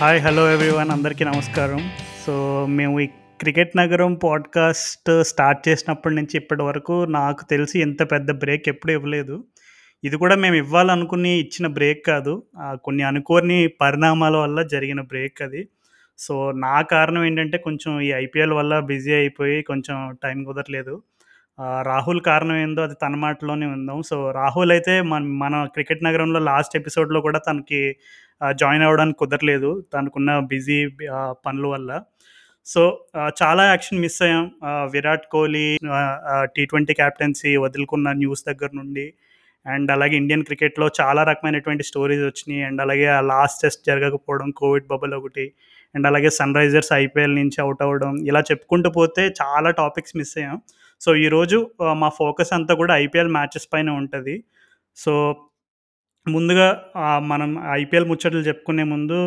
Hi hello everyone అందరికీ నమస్కారం. So మేము ఈ క్రికెట్ నగరం పాడ్కాస్ట్ స్టార్ట్ చేసినప్పటి నుంచి ఇప్పటి వరకు నాకు తెలిసి ఇంత పెద్ద బ్రేక్ ఎప్పుడు ఇవ్వలేదు. ఇది కూడా మేము ఇవ్వాలనుకుని ఇచ్చిన బ్రేక్ కాదు. కొన్ని అనుకోని పరిణామాల వల్ల జరిగిన బ్రేక్ అది. సో నా కారణం ఏంటంటే కొంచెం ఈ ఐపీఎల్ వల్ల బిజీ అయిపోయి కొంచెం టైం కుదరలేదు. రాహుల్ కారణం ఏందో అది తన మాటలోనే ఉందాం సో రాహుల్ అయితే మన మన క్రికెట్ నగరంలో లాస్ట్ ఎపిసోడ్లో కూడా తనకి జాయిన్ అవ్వడానికి కుదరలేదు. తనకున్న బిజీ పనుల వల్ల. సో చాలా యాక్షన్ మిస్ అయ్యాం. Virat Kohli T twenty captaincy వదులుకున్న news దగ్గర నుండి. అండ్ అలాగే ఇండియన్ క్రికెట్లో చాలా రకమైనటువంటి స్టోరీస్ వచ్చినాయి. అండ్ అలాగే ఆ లాస్ట్ టెస్ట్ జరగకపోవడం కోవిడ్ బబుల్ ఒకటి. అండ్ అలాగే సన్ రైజర్స్ ఐపీఎల్ నుంచి అవుట్ అవ్వడం. ఇలా చెప్పుకుంటూ పోతే చాలా టాపిక్స్ మిస్ అయ్యాం. సో ఈరోజు మా ఫోకస్ అంతా కూడా ఐపీఎల్ మ్యాచెస్ పైన ఉంటుంది. సో ముందుగా మనం ఐపీఎల్ ముచ్చట్లు చెప్పుకునే ముందు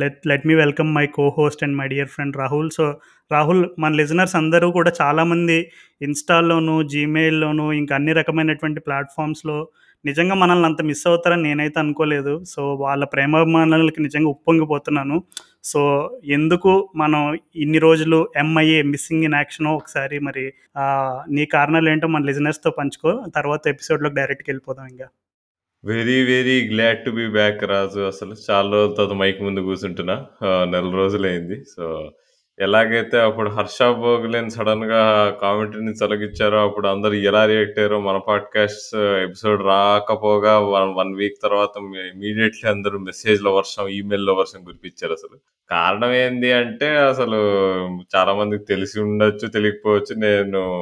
let let me welcome my co host and my dear friend Rahul. So Rahul మన లిజనర్స్ అందరూ కూడా చాలామంది ఇన్స్టాల్లోను జీమెయిల్లోను ఇంకా అన్ని రకమైనటువంటి ప్లాట్ఫామ్స్లో నిజంగా మనల్ని అంత మిస్ అవుతారని నేనైతే అనుకోలేదు. సో వాళ్ళ ప్రేమాభిమానాలకి నిజంగా ఉప్పొంగిపోతున్నాను. సో ఎందుకు మనం ఇన్ని రోజులు ఎంఐఏ మిస్సింగ్ ఇన్ యాక్షన్ ఒకసారి మరి నీ కారణాలు ఏంటో మన లిజనర్స్తో పంచుకో. తర్వాత ఎపిసోడ్లోకి డైరెక్ట్కి వెళ్ళిపోదాం ఇంకా very very glad to be back Raju. అసలు చాలా రోజుల తర్వాత మైక్ ముందు కూర్చుంటున్నా. ఆ, నెల రోజులైంది. సో ఎలాగైతే అప్పుడు హర్ష బోగులేని సడన్గా కామెంటరీని తొలగించారో అప్పుడు అందరూ ఎలా రియాక్ట్ అయ్యారో మన పాడ్కాస్ట్ ఎపిసోడ్ రాకపోగా వన్ వన్ వీక్ తర్వాత ఇమీడియట్లీ అందరూ లో వర్షం ఈమెయిల్లో వర్షం కురిపించారు అసలు. కారణం ఏంది అంటే అసలు చాలా మందికి తెలిసి ఉండొచ్చు తెలియకపోవచ్చు. నేను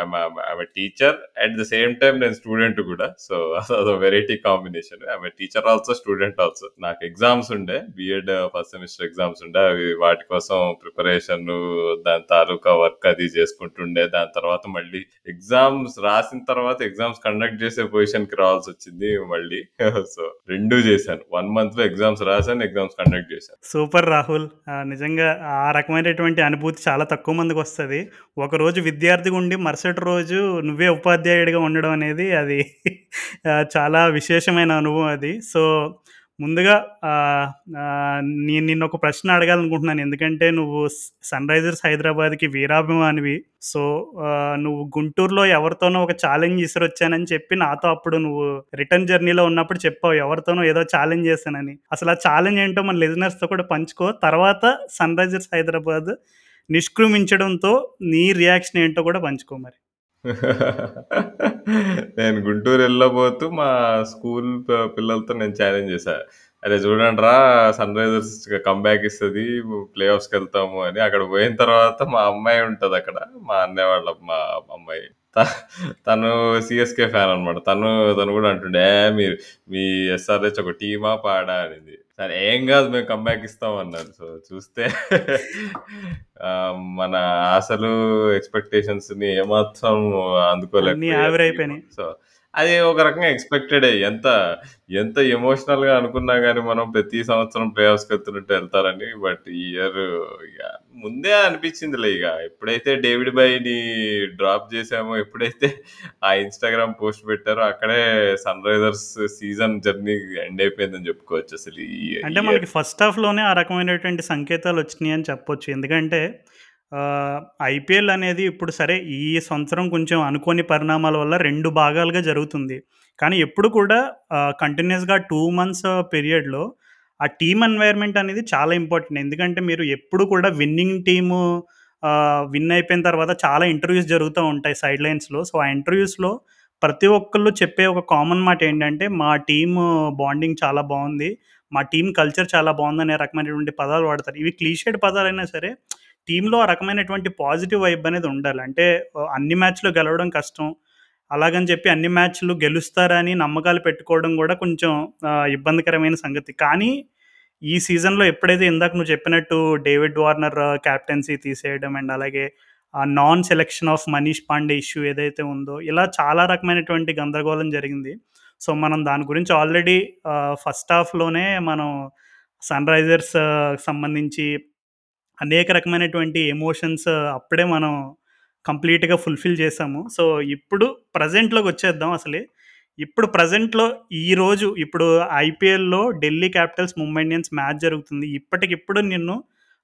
I'm teacher at the same time నేను స్టూడెంట్ కూడా. సో అదొక variety combination I'm teacher also student also నాకు ఎగ్జామ్స్ ఉండే. బిఎడ్ ఫస్ట్ సెమిస్టర్ ఎగ్జామ్స్ ఉండే. అవి వాటి కోసం ప్రిపరేషన్ దాని తాలూకా వర్క్ అది చేసుకుంటుండే. దాని తర్వాత మళ్ళీ ఎగ్జామ్స్ రాసిన తర్వాత ఎగ్జామ్స్ కండక్ట్ చేసే పొజిషన్కి రావాల్సి వచ్చింది మళ్ళీ. సో రెండు చేశాను. వన్ మంత్లో ఎగ్జామ్స్ రాశాను ఎగ్జామ్స్ కండక్ట్ చేశాను. సూపర్ రాహుల్ నిజంగా ఆ రకమైనటువంటి అనుభూతి చాలా తక్కువ మందికి వస్తుంది. ఒకరోజు విద్యార్థిగా ఉండి మరుసటి రోజు నువ్వే ఉపాధ్యాయుడిగా ఉండడం అనేది అది చాలా విశేషమైన అనుభవం అది. సో ముందుగా నేను నిన్న ఒక ప్రశ్న అడగాలనుకుంటున్నాను. ఎందుకంటే నువ్వు సన్ రైజర్స్ హైదరాబాద్కి వీరాభిమానివి. సో నువ్వు గుంటూరులో ఎవరితోనో ఒక ఛాలెంజ్ ఇసురొచ్చానని చెప్పి నాతో అప్పుడు నువ్వు రిటర్న్ జర్నీలో ఉన్నప్పుడు చెప్పావు. ఎవరితోనో ఏదో ఛాలెంజ్ చేశానని. అసలు ఆ ఛాలెంజ్ ఏంటో మన లిజనర్స్తో కూడా పంచుకో. తర్వాత సన్ రైజర్స్ హైదరాబాద్ నిష్క్రమించడంతో నీ రియాక్షన్ ఏంటో కూడా పంచుకో మరి. నేను గుంటూరు వెళ్ళబోతూ మా స్కూల్ పిల్లలతో నేను ఛాలెంజ్ చేశాను అరే చూడండి రా సన్ రైజర్స్ కంబ్యాక్ ఇస్తుంది ప్లే ఆఫ్స్కి వెళ్తాము అని. అక్కడ పోయిన తర్వాత మా అమ్మాయి ఉంటుంది అక్కడ మా అన్నయ్య వాళ్ళ మా అమ్మాయి. తను సిఎస్కే ఫ్యాన్ అనమాట తను తను కూడా అంటుండే మీరు మీ ఎస్ఆర్హెచ్ ఒక టీమా పాడా? అనింది. సరే ఏం కాదు మేము కంబ్యాక్ ఇస్తాం అన్నారు. సో చూస్తే మన ఆశలు ఎక్స్పెక్టేషన్స్ని ఏమాత్రం ఆవిరైపోయినాయి సో అది ఒక రకంగా ఎక్స్పెక్టెడ్ ఎంత ఎంత ఎమోషనల్గా అనుకున్నా గానీ మనం ప్రతి సంవత్సరం ప్లే ఆఫ్స్ వెళ్తున్నట్టు వెళ్తారని బట్ ఈ ఇయర్ ఇక ముందే అనిపించిందిలే ఇక. ఎప్పుడైతే డేవిడ్ బై ని డ్రాప్ చేసామో ఎప్పుడైతే ఆ ఇన్స్టాగ్రామ్ పోస్ట్ పెట్టారో అక్కడే Sunrisers season journey end అయిపోయిందని చెప్పుకోవచ్చు అసలు ఈ అంటే. మనకి ఫస్ట్ హాఫ్లోనే ఆ రకమైనటువంటి సంకేతాలు వచ్చినాయి అని చెప్పొచ్చు. ఎందుకంటే ఐపీఎల్ అనేది ఇప్పుడు సరే ఈ సంవత్సరం కొంచెం అనుకోని పరిణామాల వల్ల రెండు భాగాలుగా జరుగుతుంది. కానీ ఎప్పుడు కూడా కంటిన్యూస్గా టూ మంత్స్ పీరియడ్లో ఆ టీమ్ ఎన్వైర్న్మెంట్ అనేది చాలా ఇంపార్టెంట్ ఎందుకంటే మీరు ఎప్పుడు కూడా విన్నింగ్ టీము విన్ అయిపోయిన తర్వాత చాలా ఇంటర్వ్యూస్ జరుగుతూ ఉంటాయి సైడ్ లైన్స్లో సో ఆ ఇంటర్వ్యూస్లో ప్రతి ఒక్కళ్ళు చెప్పే ఒక కామన్ మాట ఏంటంటే మా టీమ్ బాండింగ్ చాలా బాగుంది. మా టీం కల్చర్ చాలా బాగుంది అనే రకమైనటువంటి పదాలు వాడతారు. ఇవి క్లీషేడ్ పదాలైనా సరే టీంలో ఆ రకమైనటువంటి పాజిటివ్ వైబ్ అనేది ఉండాలి. అంటే అన్ని మ్యాచ్లు గెలవడం కష్టం. అలాగని చెప్పి అన్ని మ్యాచ్లు గెలుస్తారని నమ్మకాలు పెట్టుకోవడం కూడా కొంచెం ఇబ్బందికరమైన సంగతి. కానీ ఈ సీజన్లో ఎప్పుడైతే ఇందాక నువ్వు చెప్పినట్టు డేవిడ్ వార్నర్ క్యాప్టెన్సీ తీసేయడం అండ్ అలాగే non selection of Manish Pandey issue ఏదైతే ఉందో ఇలా చాలా రకమైనటువంటి గందరగోళం జరిగింది. సో మనం దాని గురించి ఆల్రెడీ ఫస్ట్ హాఫ్లోనే మనం సన్ రైజర్స్ సంబంధించి అనేక రకమైనటువంటి ఎమోషన్స్ అప్పుడే మనం కంప్లీట్గా ఫుల్ఫిల్ చేసాము సో ఇప్పుడు ప్రజెంట్లోకి వచ్చేద్దాం అసలే ఇప్పుడు ప్రజెంట్లో ఈరోజు ఇప్పుడు ఐపీఎల్‌లో Delhi Capitals, Mumbai Indians match జరుగుతుంది. ఇప్పటికిప్పుడు నిన్ను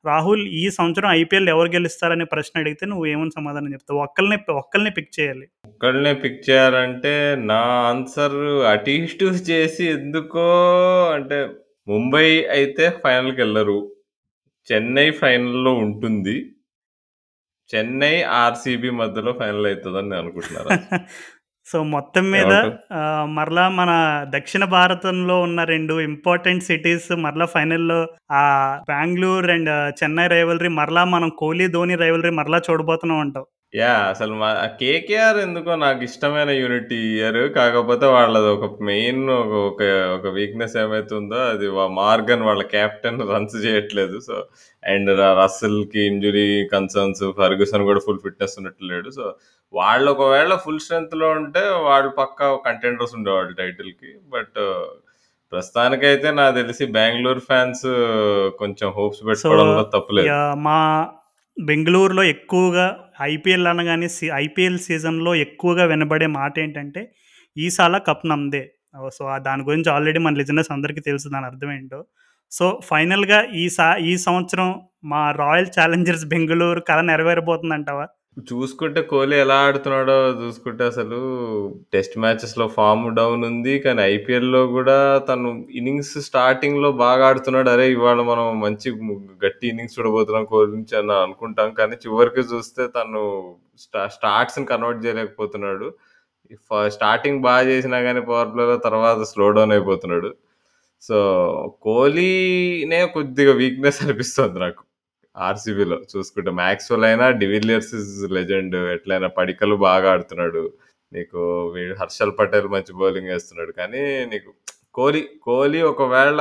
రాహుల్ ఈ సంవత్సరం ఐపీఎల్ ఎవరు గెలుస్తారనే ప్రశ్న అడిగితే నువ్వు ఏమని సమాధానం చెప్తావు? ఒక్కరిని ఒక్కరిని పిక్ చేయాలి. ఒక్కళ్ళనే పిక్ చేయాలంటే నా ఆన్సర్ అటు ఇటు చేసి ఎందుకో అంటే ముంబై అయితే ఫైనల్కి వెళ్ళరు చెన్నై ఫైనల్‌లో ఉంటుంది. చెన్నై, ఆర్‌సీబీ మధ్యలో ఫైనల్ అయితదని నేను. సో, మొత్తం మీద ఏమంటావు? ఆహ్, మరలా మన దక్షిణ భారతంలో ఉన్న 2 ఇంపార్టెంట్ సిటీస్ మరలా ఫైనల్‌లో ఆహ్, బెంగుళూరు అండ్ చెన్నై రైవల్రీ మరలా మనం కోహ్లీ, ధోని రైవల్రీ మరలా చూడబోతున్నాం అంటావు. యాహ్! అసలు మా కేకేఆర్ ఎందుకో నాకిష్టమైన యూనిట్ ఈ ఇయర్. కాకపోతే వాళ్ళది ఒక మెయిన్ ఒక ఒక వీక్‌నెస్ ఏమైతుందో అది వ మార్గన్ వాళ్ళ కెప్టెన్ రన్స్ చేయట్లేదు. సో, అండ్ ర రస్సెల్‌కి ఇంజ్యూరీ కన్సర్న్స్, ఫెర్గ్యూసన్ కూడా ఫుల్ ఫిట్‌నెస్ ఉన్నట్టు లేడు. సో, వాళ్ళు ఒకవేళ ఫుల్ స్ట్రెంగ్త్‌లో ఉంటే వాళ్ళు పక్కా కంటెండర్స్ ఉండేవాళ్ళు టైటిల్‌కి. బట్ ప్రస్తుతానికైతే నాకు తెలిసి బెంగుళూరు ఫ్యాన్స్ కొంచెం హోప్స్ సో, పెట్టుకోవడంలో. యాహ్! మా బెంగళూరులో ఎక్కువగా ఐపీఎల్ అనగానే సి ఐపీఎల్ సీజన్‌లో ఎక్కువగా వినబడే మాట ఏంటంటే ఈసాల కప్ నమ్దే. సో, దాని గురించి ఆల్రెడీ మన లిజనర్స్ అందరికీ తెలుసు దాని అర్థం ఏంటో. సో, ఫైనల్‌గా ఈ సా ఈ సంవత్సరం మా రాయల్ ఛాలెంజర్స్ బెంగళూరు కళ నెరవేరబోతుందంటావా? చూసుకుంటే కోహ్లీ ఎలా ఆడుతున్నాడో చూసుకుంటే అసలు టెస్ట్ మ్యాచెస్‌లో ఫార్మ్ డౌన్ ఉంది. కానీ ఐపీఎల్‌లో కూడా తను ఇన్నింగ్స్ స్టార్టింగ్‌లో బాగా ఆడుతున్నాడు. అరే! ఇవాళ మనం మంచి గట్టి ఇన్నింగ్స్ చూడబోతున్నాం కోహ్లీ నుంచి అని అనుకుంటాం. కానీ చివరికి చూస్తే తను స్టా స్టార్ట్స్‌ని కన్వర్ట్ చేయలేకపోతున్నాడు. స్టార్టింగ్ బాగా చేసినా కానీ పవర్ ప్లేలో తర్వాత స్లో డౌన్ అయిపోతున్నాడు. సో, కోహ్లీనే కొద్దిగా వీక్‌నెస్ అనిపిస్తుంది నాకు. ఆర్‌సీబీలో చూసుకుంటే. మ్యాక్స్వెల్ అయినా డివిలియర్స్ ఇస్ లెజెండ్. ఎట్లైనా పడికలు బాగా ఆడుతున్నాడు. నీకు వీడు హర్షల్ పటేల్ మంచి బౌలింగ్ వేస్తున్నాడు కానీ నీకు కోహ్లీ, కోహ్లీ ఒకవేళ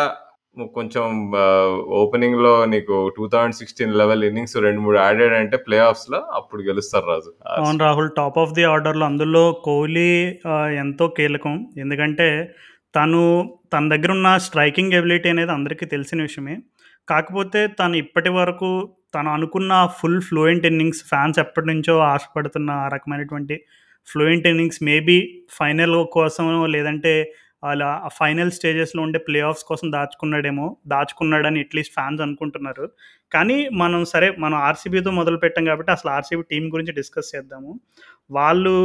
కొంచెం ఓపెనింగ్‌లో నీకు 2016 లెవెల్ ఇన్నింగ్స్ 2, 3 ఆడాడంటే ప్లే ఆఫ్స్‌లో అప్పుడు గెలుస్తారు రాజు. అవును రాహుల్. టాప్ ఆఫ్ ది ఆర్డర్‌లో అందులో కోహ్లీ ఎంతో కీలకం. ఎందుకంటే తను తన దగ్గర ఉన్న స్ట్రైకింగ్ ఎబిలిటీ అనేది అందరికీ తెలిసిన విషయమే. కాకపోతే తను ఇప్పటి వరకు తను అనుకున్న ఫుల్ ఫ్లూయెంట్ ఇన్నింగ్స్ ఫ్యాన్స్ ఎప్పటి నుంచో ఆశపడుతున్న ఆ రకమైనటువంటి ఫ్లూయెంట్ ఇన్నింగ్స్ మేబీ ఫైనల్ కోసమో లేదంటే అలా ఫైనల్ స్టేజెస్‌లో ఉండే ప్లే ఆఫ్స్ కోసం దాచుకున్నాడేమో. దాచుకున్నాడని అట్‌లీస్ట్ ఫ్యాన్స్ అనుకుంటున్నారు. కానీ మనం సరే మనం ఆర్‌సీబీతో మొదలుపెట్టాం కాబట్టి అసలు ఆర్‌సీబీ టీం గురించి డిస్కస్ చేద్దాము. వాళ్ళు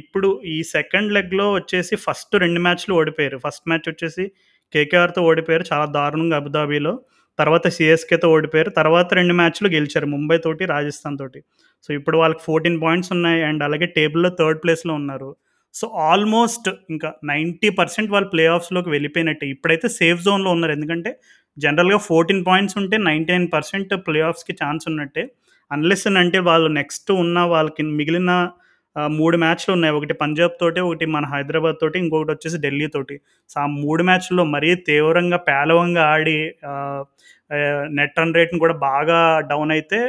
ఇప్పుడు ఈ సెకండ్ లెగ్‌లో వచ్చేసి ఫస్ట్ రెండు మ్యాచ్‌లు ఓడిపోయారు. ఫస్ట్ మ్యాచ్ వచ్చేసి కేకేఆర్‌తో ఓడిపోయారు చాలా దారుణంగా అబుదాబీలో తర్వాత సిఎస్కేతో ఓడిపోయారు. తర్వాత రెండు మ్యాచ్‌లు గెలిచారు. ముంబై తోటి, రాజస్థాన్ తోటి. సో, ఇప్పుడు వాళ్ళకి 14 పాయింట్స్ ఉన్నాయి. అండ్ అలాగే టేబుల్‌లో థర్డ్ ప్లేస్‌లో ఉన్నారు. సో, ఆల్మోస్ట్ ఇంకా 90% వాళ్ళు ప్లే ఆఫ్స్‌లోకి వెళ్ళిపోయినట్టే. ఇప్పుడైతే సేఫ్ జోన్‌లో ఉన్నారు. ఎందుకంటే జనరల్‌గా 14 పాయింట్స్ ఉంటే 99% ప్లే ఆఫ్స్‌కి ఛాన్స్ ఉన్నట్టే. అన్‌లెస్ అంటే వాళ్ళు నెక్స్ట్ ఉన్న వాళ్ళకి మిగిలిన మూడు మ్యాచ్‌లు ఉన్నాయి. ఒకటి పంజాబ్ తోటి, ఒకటి మన హైదరాబాద్ తోటి, ఇంకొకటి వచ్చేసి ఢిల్లీ తోటి. సో, ఆ మూడు మ్యాచ్‌ల్లో మరీ తీవ్రంగా పేలవంగా ఆడి నెట్ రన్ రేట్‌ని కూడా బాగా డౌన్ అయితే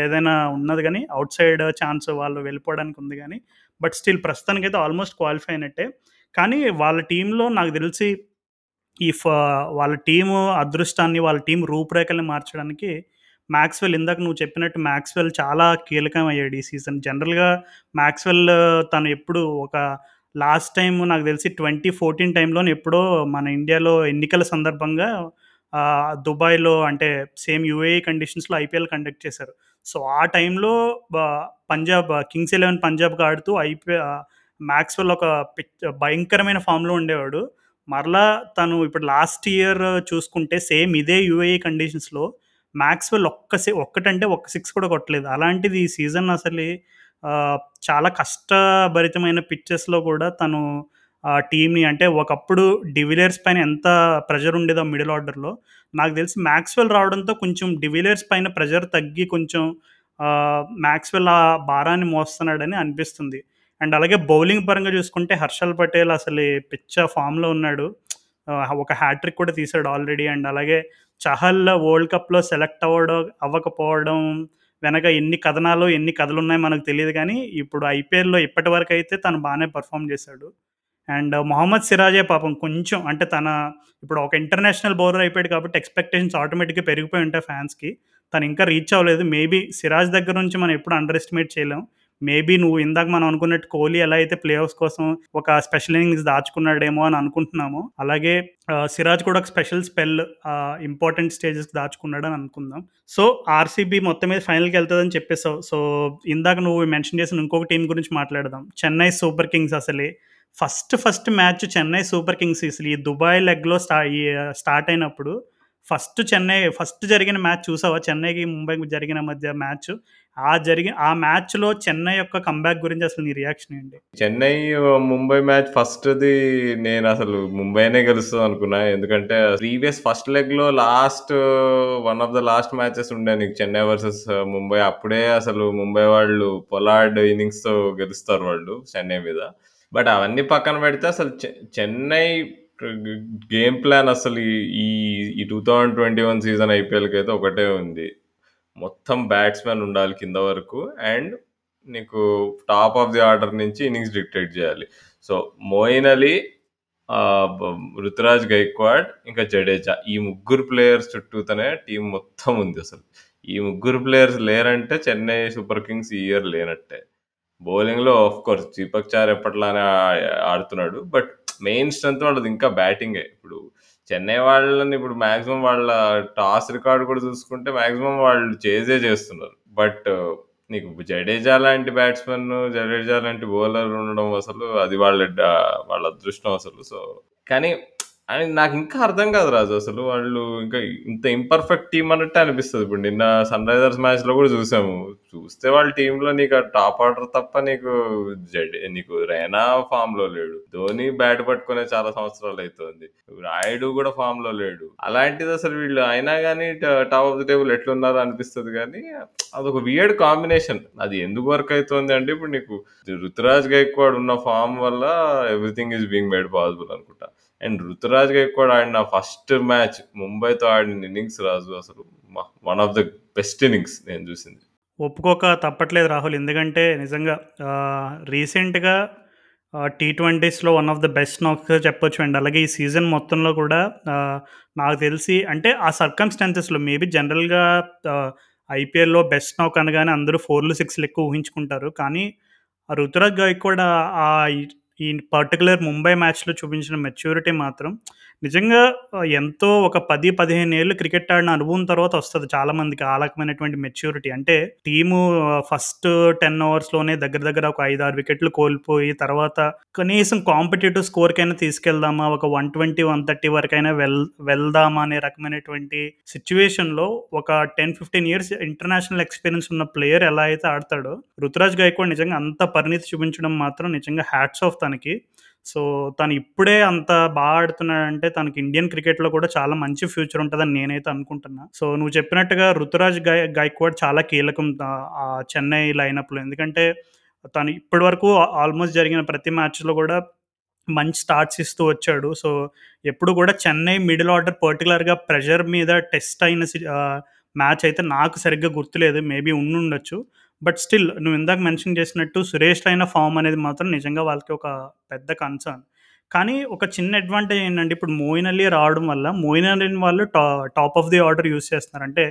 ఏదైనా ఉన్నది కానీ అవుట్ సైడ్ ఛాన్స్ వాళ్ళు వెళ్ళిపోవడానికి ఉంది కానీ బట్ స్టిల్ ప్రస్తుతానికైతే ఆల్మోస్ట్ క్వాలిఫై అయినట్టే. కానీ వాళ్ళ టీంలో నాకు తెలిసి ఈ ఫ వాళ్ళ టీము అదృష్టాన్ని, వాళ్ళ టీం రూపురేఖల్ని మార్చడానికి మాక్స్‌వెల్ ఇందాక నువ్వు చెప్పినట్టు మాక్స్‌వెల్ చాలా కీలకం అయ్యాడు ఈ సీజన్. జనరల్‌గా మాక్స్‌వెల్ తను ఎప్పుడు ఒక లాస్ట్ టైం నాకు తెలిసి ట్వంటీ ఫోర్టీన్ టైంలో ఎప్పుడో మన ఇండియాలో ఎన్నికల సందర్భంగా దుబాయ్‌లో అంటే సేమ్ యూఏఈ కండిషన్స్‌లో ఐపీఎల్ కండక్ట్ చేశారు. సో, ఆ టైంలో పంజాబ్ కింగ్స్ ఎలెవెన్ పంజాబ్‌కి ఆడుతూ ఐపీ మ్యాక్స్వెల్ ఒక భయంకరమైన ఫామ్‌లో ఉండేవాడు. మరలా తను ఇప్పుడు లాస్ట్ ఇయర్ చూసుకుంటే సేమ్ ఇదే యూఏఈ కండిషన్స్‌లో మ్యాక్స్వెల్ ఒక్క సి ఒక్కటంటే ఒక్క సిక్స్ కూడా కొట్టలేదు. అలాంటిది ఈ సీజన్ అసలు చాలా కష్టభరితమైన పిచ్చెస్లో కూడా తను టీమ్‌ని అంటే ఒకప్పుడు డివిలియర్స్ పైన ఎంత ప్రెషర్ ఉండేదో మిడిల్ ఆర్డర్‌లో. నాకు తెలిసి మ్యాక్స్వెల్ రావడంతో కొంచెం డివిలియర్స్ పైన ప్రెషర్ తగ్గి కొంచెం మ్యాక్స్వెల్ ఆ భారాన్ని మోస్తున్నాడని అనిపిస్తుంది. అండ్ అలాగే బౌలింగ్ పరంగా చూసుకుంటే హర్షల్ పటేల్ అసలు పిచ్చ ఫామ్‌లో ఉన్నాడు. ఒక హ్యాట్రిక్ కూడా తీసాడు ఆల్రెడీ. అండ్ అలాగే చహల్ వరల్డ్ కప్‌లో సెలెక్ట్ అవ్వడం అవ్వకపోవడం వెనక ఎన్ని కథనాలు, ఎన్ని కథలున్నాయో మనకు తెలియదు కానీ ఇప్పుడు ఐపీఎల్‌లో ఇప్పటివరకైతే తను బాగానే పర్ఫామ్ చేశాడు. అండ్ మొహమ్మద్ సిరాజే పాపం కొంచెం అంటే తన ఇప్పుడు ఒక ఇంటర్నేషనల్ బౌలర్ అయిపోయాడు కాబట్టి ఎక్స్‌పెక్టేషన్స్ ఆటోమేటిక్‌గా పెరిగిపోయి ఉంటాయి ఫ్యాన్స్‌కి. తను ఇంకా రీచ్ అవ్వలేదు. మేబీ సిరాజ్ దగ్గర నుంచి మనం ఎప్పుడు అండర్ ఎస్టిమేట్ చేయలేం. మేబీ నువ్వు ఇందాక మనం అనుకున్నట్టు కోహ్లీ ఎలా అయితే ప్లే ఆఫ్స్ కోసం ఒక స్పెషల్ ఇన్నింగ్స్ దాచుకున్నాడేమో అని అనుకుంటున్నాము అలాగే సిరాజ్ కూడా ఒక స్పెషల్ స్పెల్ ఇంపార్టెంట్ స్టేజెస్ దాచుకున్నాడు అని అనుకుందాం. సో ఆర్సీబీ మొత్తం మీద ఫైనల్కి వెళ్తుందని చెప్పేసావు. సో ఇందాక నువ్వు మెన్షన్ చేసిన ఇంకొక టీం గురించి మాట్లాడదాం. చెన్నై సూపర్ కింగ్స్ అసలే. First first match Chennai Super Kings అసలు ఈ దుబాయ్ లెగ్లో స్టా ఈ స్టార్ట్ అయినప్పుడు ఫస్ట్ చెన్నై ఫస్ట్ జరిగిన మ్యాచ్ చూసావా? చెన్నైకి ముంబైకి జరిగిన మధ్య మ్యాచ్. ఆ జరిగిన ఆ మ్యాచ్లో చెన్నై యొక్క కంబ్యాక్ గురించి అసలు నీ రియాక్షన్ ఏంటి? Chennai Mumbai match first the నేను అసలు ముంబైనే గెలుస్తుంది అనుకున్నా. ఎందుకంటే previous first లెగ్లో last one of the last matches ఉండే నీకు చెన్నై వర్సెస్ ముంబై. అప్పుడే అసలు ముంబై వాళ్ళు పొలార్డ్ ఇన్నింగ్స్తో గెలుస్తారు వాళ్ళు చెన్నై మీద. బట్ అవన్నీ పక్కన పెడితే అసలు చె- చెన్నై గేమ్ ప్లాన్ అసలు ఈ- ఈ ఈ two thousand twenty one season ఐపీఎల్కి అయితే ఒకటే ఉంది. మొత్తం బ్యాట్స్మెన్ ఉండాలి కింద వరకు అండ్ నీకు టాప్ ఆఫ్ ది ఆర్డర్ నుంచి ఇన్నింగ్స్ డిక్టేట్ చేయాలి. సో మోయిన్ అలీ రుతురాజ్ గైక్వాడ్ ఇంకా జడేజా ఈ ముగ్గురు ప్లేయర్స్ చుట్టూతోనే టీం మొత్తం ఉంది అసలు. ఈ ముగ్గురు ప్లేయర్స్ లేరంటే చెన్నై సూపర్ కింగ్స్ ఈ ఇయర్ లేనట్టే. బౌలింగ్లో of course of course Deepak చార్ ఎప్పట్లానే ఆడుతున్నాడు బట్ మెయిన్ స్ట్రెంత్ వాళ్ళది ఇంకా బ్యాటింగే ఇప్పుడు చెన్నై వాళ్ళని ఇప్పుడు మాక్సిమం వాళ్ళ టాస్ రికార్డ్ కూడా చూసుకుంటే మాక్సిమం వాళ్ళు చేజే చేస్తున్నారు. బట్ నీకు జడేజా లాంటి బ్యాట్స్మెన్ జడేజా లాంటి బౌలర్ ఉండడం అసలు అది వాళ్ళ వాళ్ళ అదృష్టం అసలు. సో కానీ అండ్ నాకు ఇంకా అర్థం కాదు రాజు. అసలు వాళ్ళు ఇంకా ఇంత ఇంపర్ఫెక్ట్ టీం అన్నట్టే అనిపిస్తుంది. ఇప్పుడు నిన్న సన్ రైజర్స్ మ్యాచ్లో కూడా చూసాము. చూస్తే వాళ్ళ టీంలో నీకు ఆ టాప్ ఆర్డర్ తప్ప నీకు జడ్ నీకు రైనా ఫామ్లో లేడు. ధోని బ్యాట్ పట్టుకునే చాలా సంవత్సరాలు అవుతుంది రాయుడు కూడా ఫామ్లో లేడు. అలాంటిది అసలు వీళ్ళు అయినా కానీ టాప్ ఆఫ్ ది టేబుల్ ఎట్లున్నారో అనిపిస్తుంది కానీ అదొక వియర్డ్ కాంబినేషన్ అది ఎందుకు వర్క్ అవుతుంది అంటే ఇప్పుడు నీకు రుతురాజ్ గైక్వాడ్ ఉన్న ఫామ్ వల్ల everything is being made possible అనుకుంటా. అండ్ రుతురాజ్ గైక్వాడ్ ఆడిన ఫస్ట్ మ్యాచ్ ముంబైతో ఆడిన ఇన్నింగ్స్ రాజు అసలు one of the best innings నేను చూసింది. ఒప్పుకోక తప్పట్లేదు రాహుల్. ఎందుకంటే నిజంగా రీసెంట్గా టీ ట్వంటీస్లో వన్ ఆఫ్ ద బెస్ట్ నాక్స్గా చెప్పొచ్చు అండి అలాగే ఈ సీజన్ మొత్తంలో కూడా నాకు తెలిసి అంటే ఆ సర్కమ్స్టాన్సెస్లో మేబీ జనరల్గా ఐపీఎల్లో బెస్ట్ నాక్ అనగానే అందరూ ఫోర్లు సిక్స్లు ఎక్కువ ఊహించుకుంటారు. కానీ ఆ రుతురాజ్ కూడా ఆ ఈ- పర్టికులర్ ముంబై మ్యాచ్లో చూపించిన మెచ్యూరిటీ మాత్రం నిజంగా ఎంతో ఒక పది పదిహేను ఏళ్ళు క్రికెట్ ఆడిన అనుభవం తర్వాత వస్తుంది చాలా మందికి ఆ రకమైనటువంటి మెచ్యూరిటీ. అంటే టీము ఫస్ట్ టెన్ అవర్స్లోనే దగ్గర దగ్గర ఒక ఐదు ఆరు వికెట్లు కోల్పోయి తర్వాత కనీసం కాంపిటేటివ్ స్కోర్కైనా తీసుకెళ్దామా ఒక వన్ ట్వంటీ వన్ థర్టీ వరకైనా వెల్ వెళ్దామా అనే రకమైనటువంటి సిచ్యువేషన్లో ఒక ten fifteen years international experience ఉన్న ప్లేయర్ ఎలా అయితే ఆడతాడో రుతురాజ్ గైక్వాడ్ నిజంగా అంత పరిణితి చూపించడం మాత్రం నిజంగా హ్యాట్స్ ఆఫ్ తనకి. సో తను ఇప్పుడే అంత బాగా ఆడుతున్నాడంటే తనకి ఇండియన్ క్రికెట్లో కూడా చాలా మంచి ఫ్యూచర్ ఉంటుందని నేనైతే అనుకుంటున్నా. సో నువ్వు చెప్పినట్టుగా రుతురాజ్ గై గాయక్వాడ్ చాలా కీలకం ఆ చెన్నై లైనప్లో. ఎందుకంటే తను ఇప్పటి వరకు ఆల్మోస్ట్ జరిగిన ప్రతి మ్యాచ్లో కూడా మంచి స్టార్ట్స్ ఇస్తూ వచ్చాడు. సో ఎప్పుడు కూడా చెన్నై మిడిల్ ఆర్డర్ పర్టికులర్గా ప్రెషర్ మీద టెస్ట్ అయిన మ్యాచ్ అయితే నాకు సరిగ్గా గుర్తులేదు. మేబీ ఉండుండొచ్చు. బట్ స్టిల్ నువ్వు ఇందాక మెన్షన్ చేసినట్టు సురేష్ అయిన ఫామ్ అనేది మాత్రం నిజంగా వాళ్ళకి ఒక పెద్ద కన్సర్న్ కానీ ఒక చిన్న అడ్వాంటేజ్ ఏంటంటే ఇప్పుడు మోయిన్ అలీ రావడం వల్ల మోయిన్ అలీని వాళ్ళు టా top of the order use చేస్తున్నారు. అంటే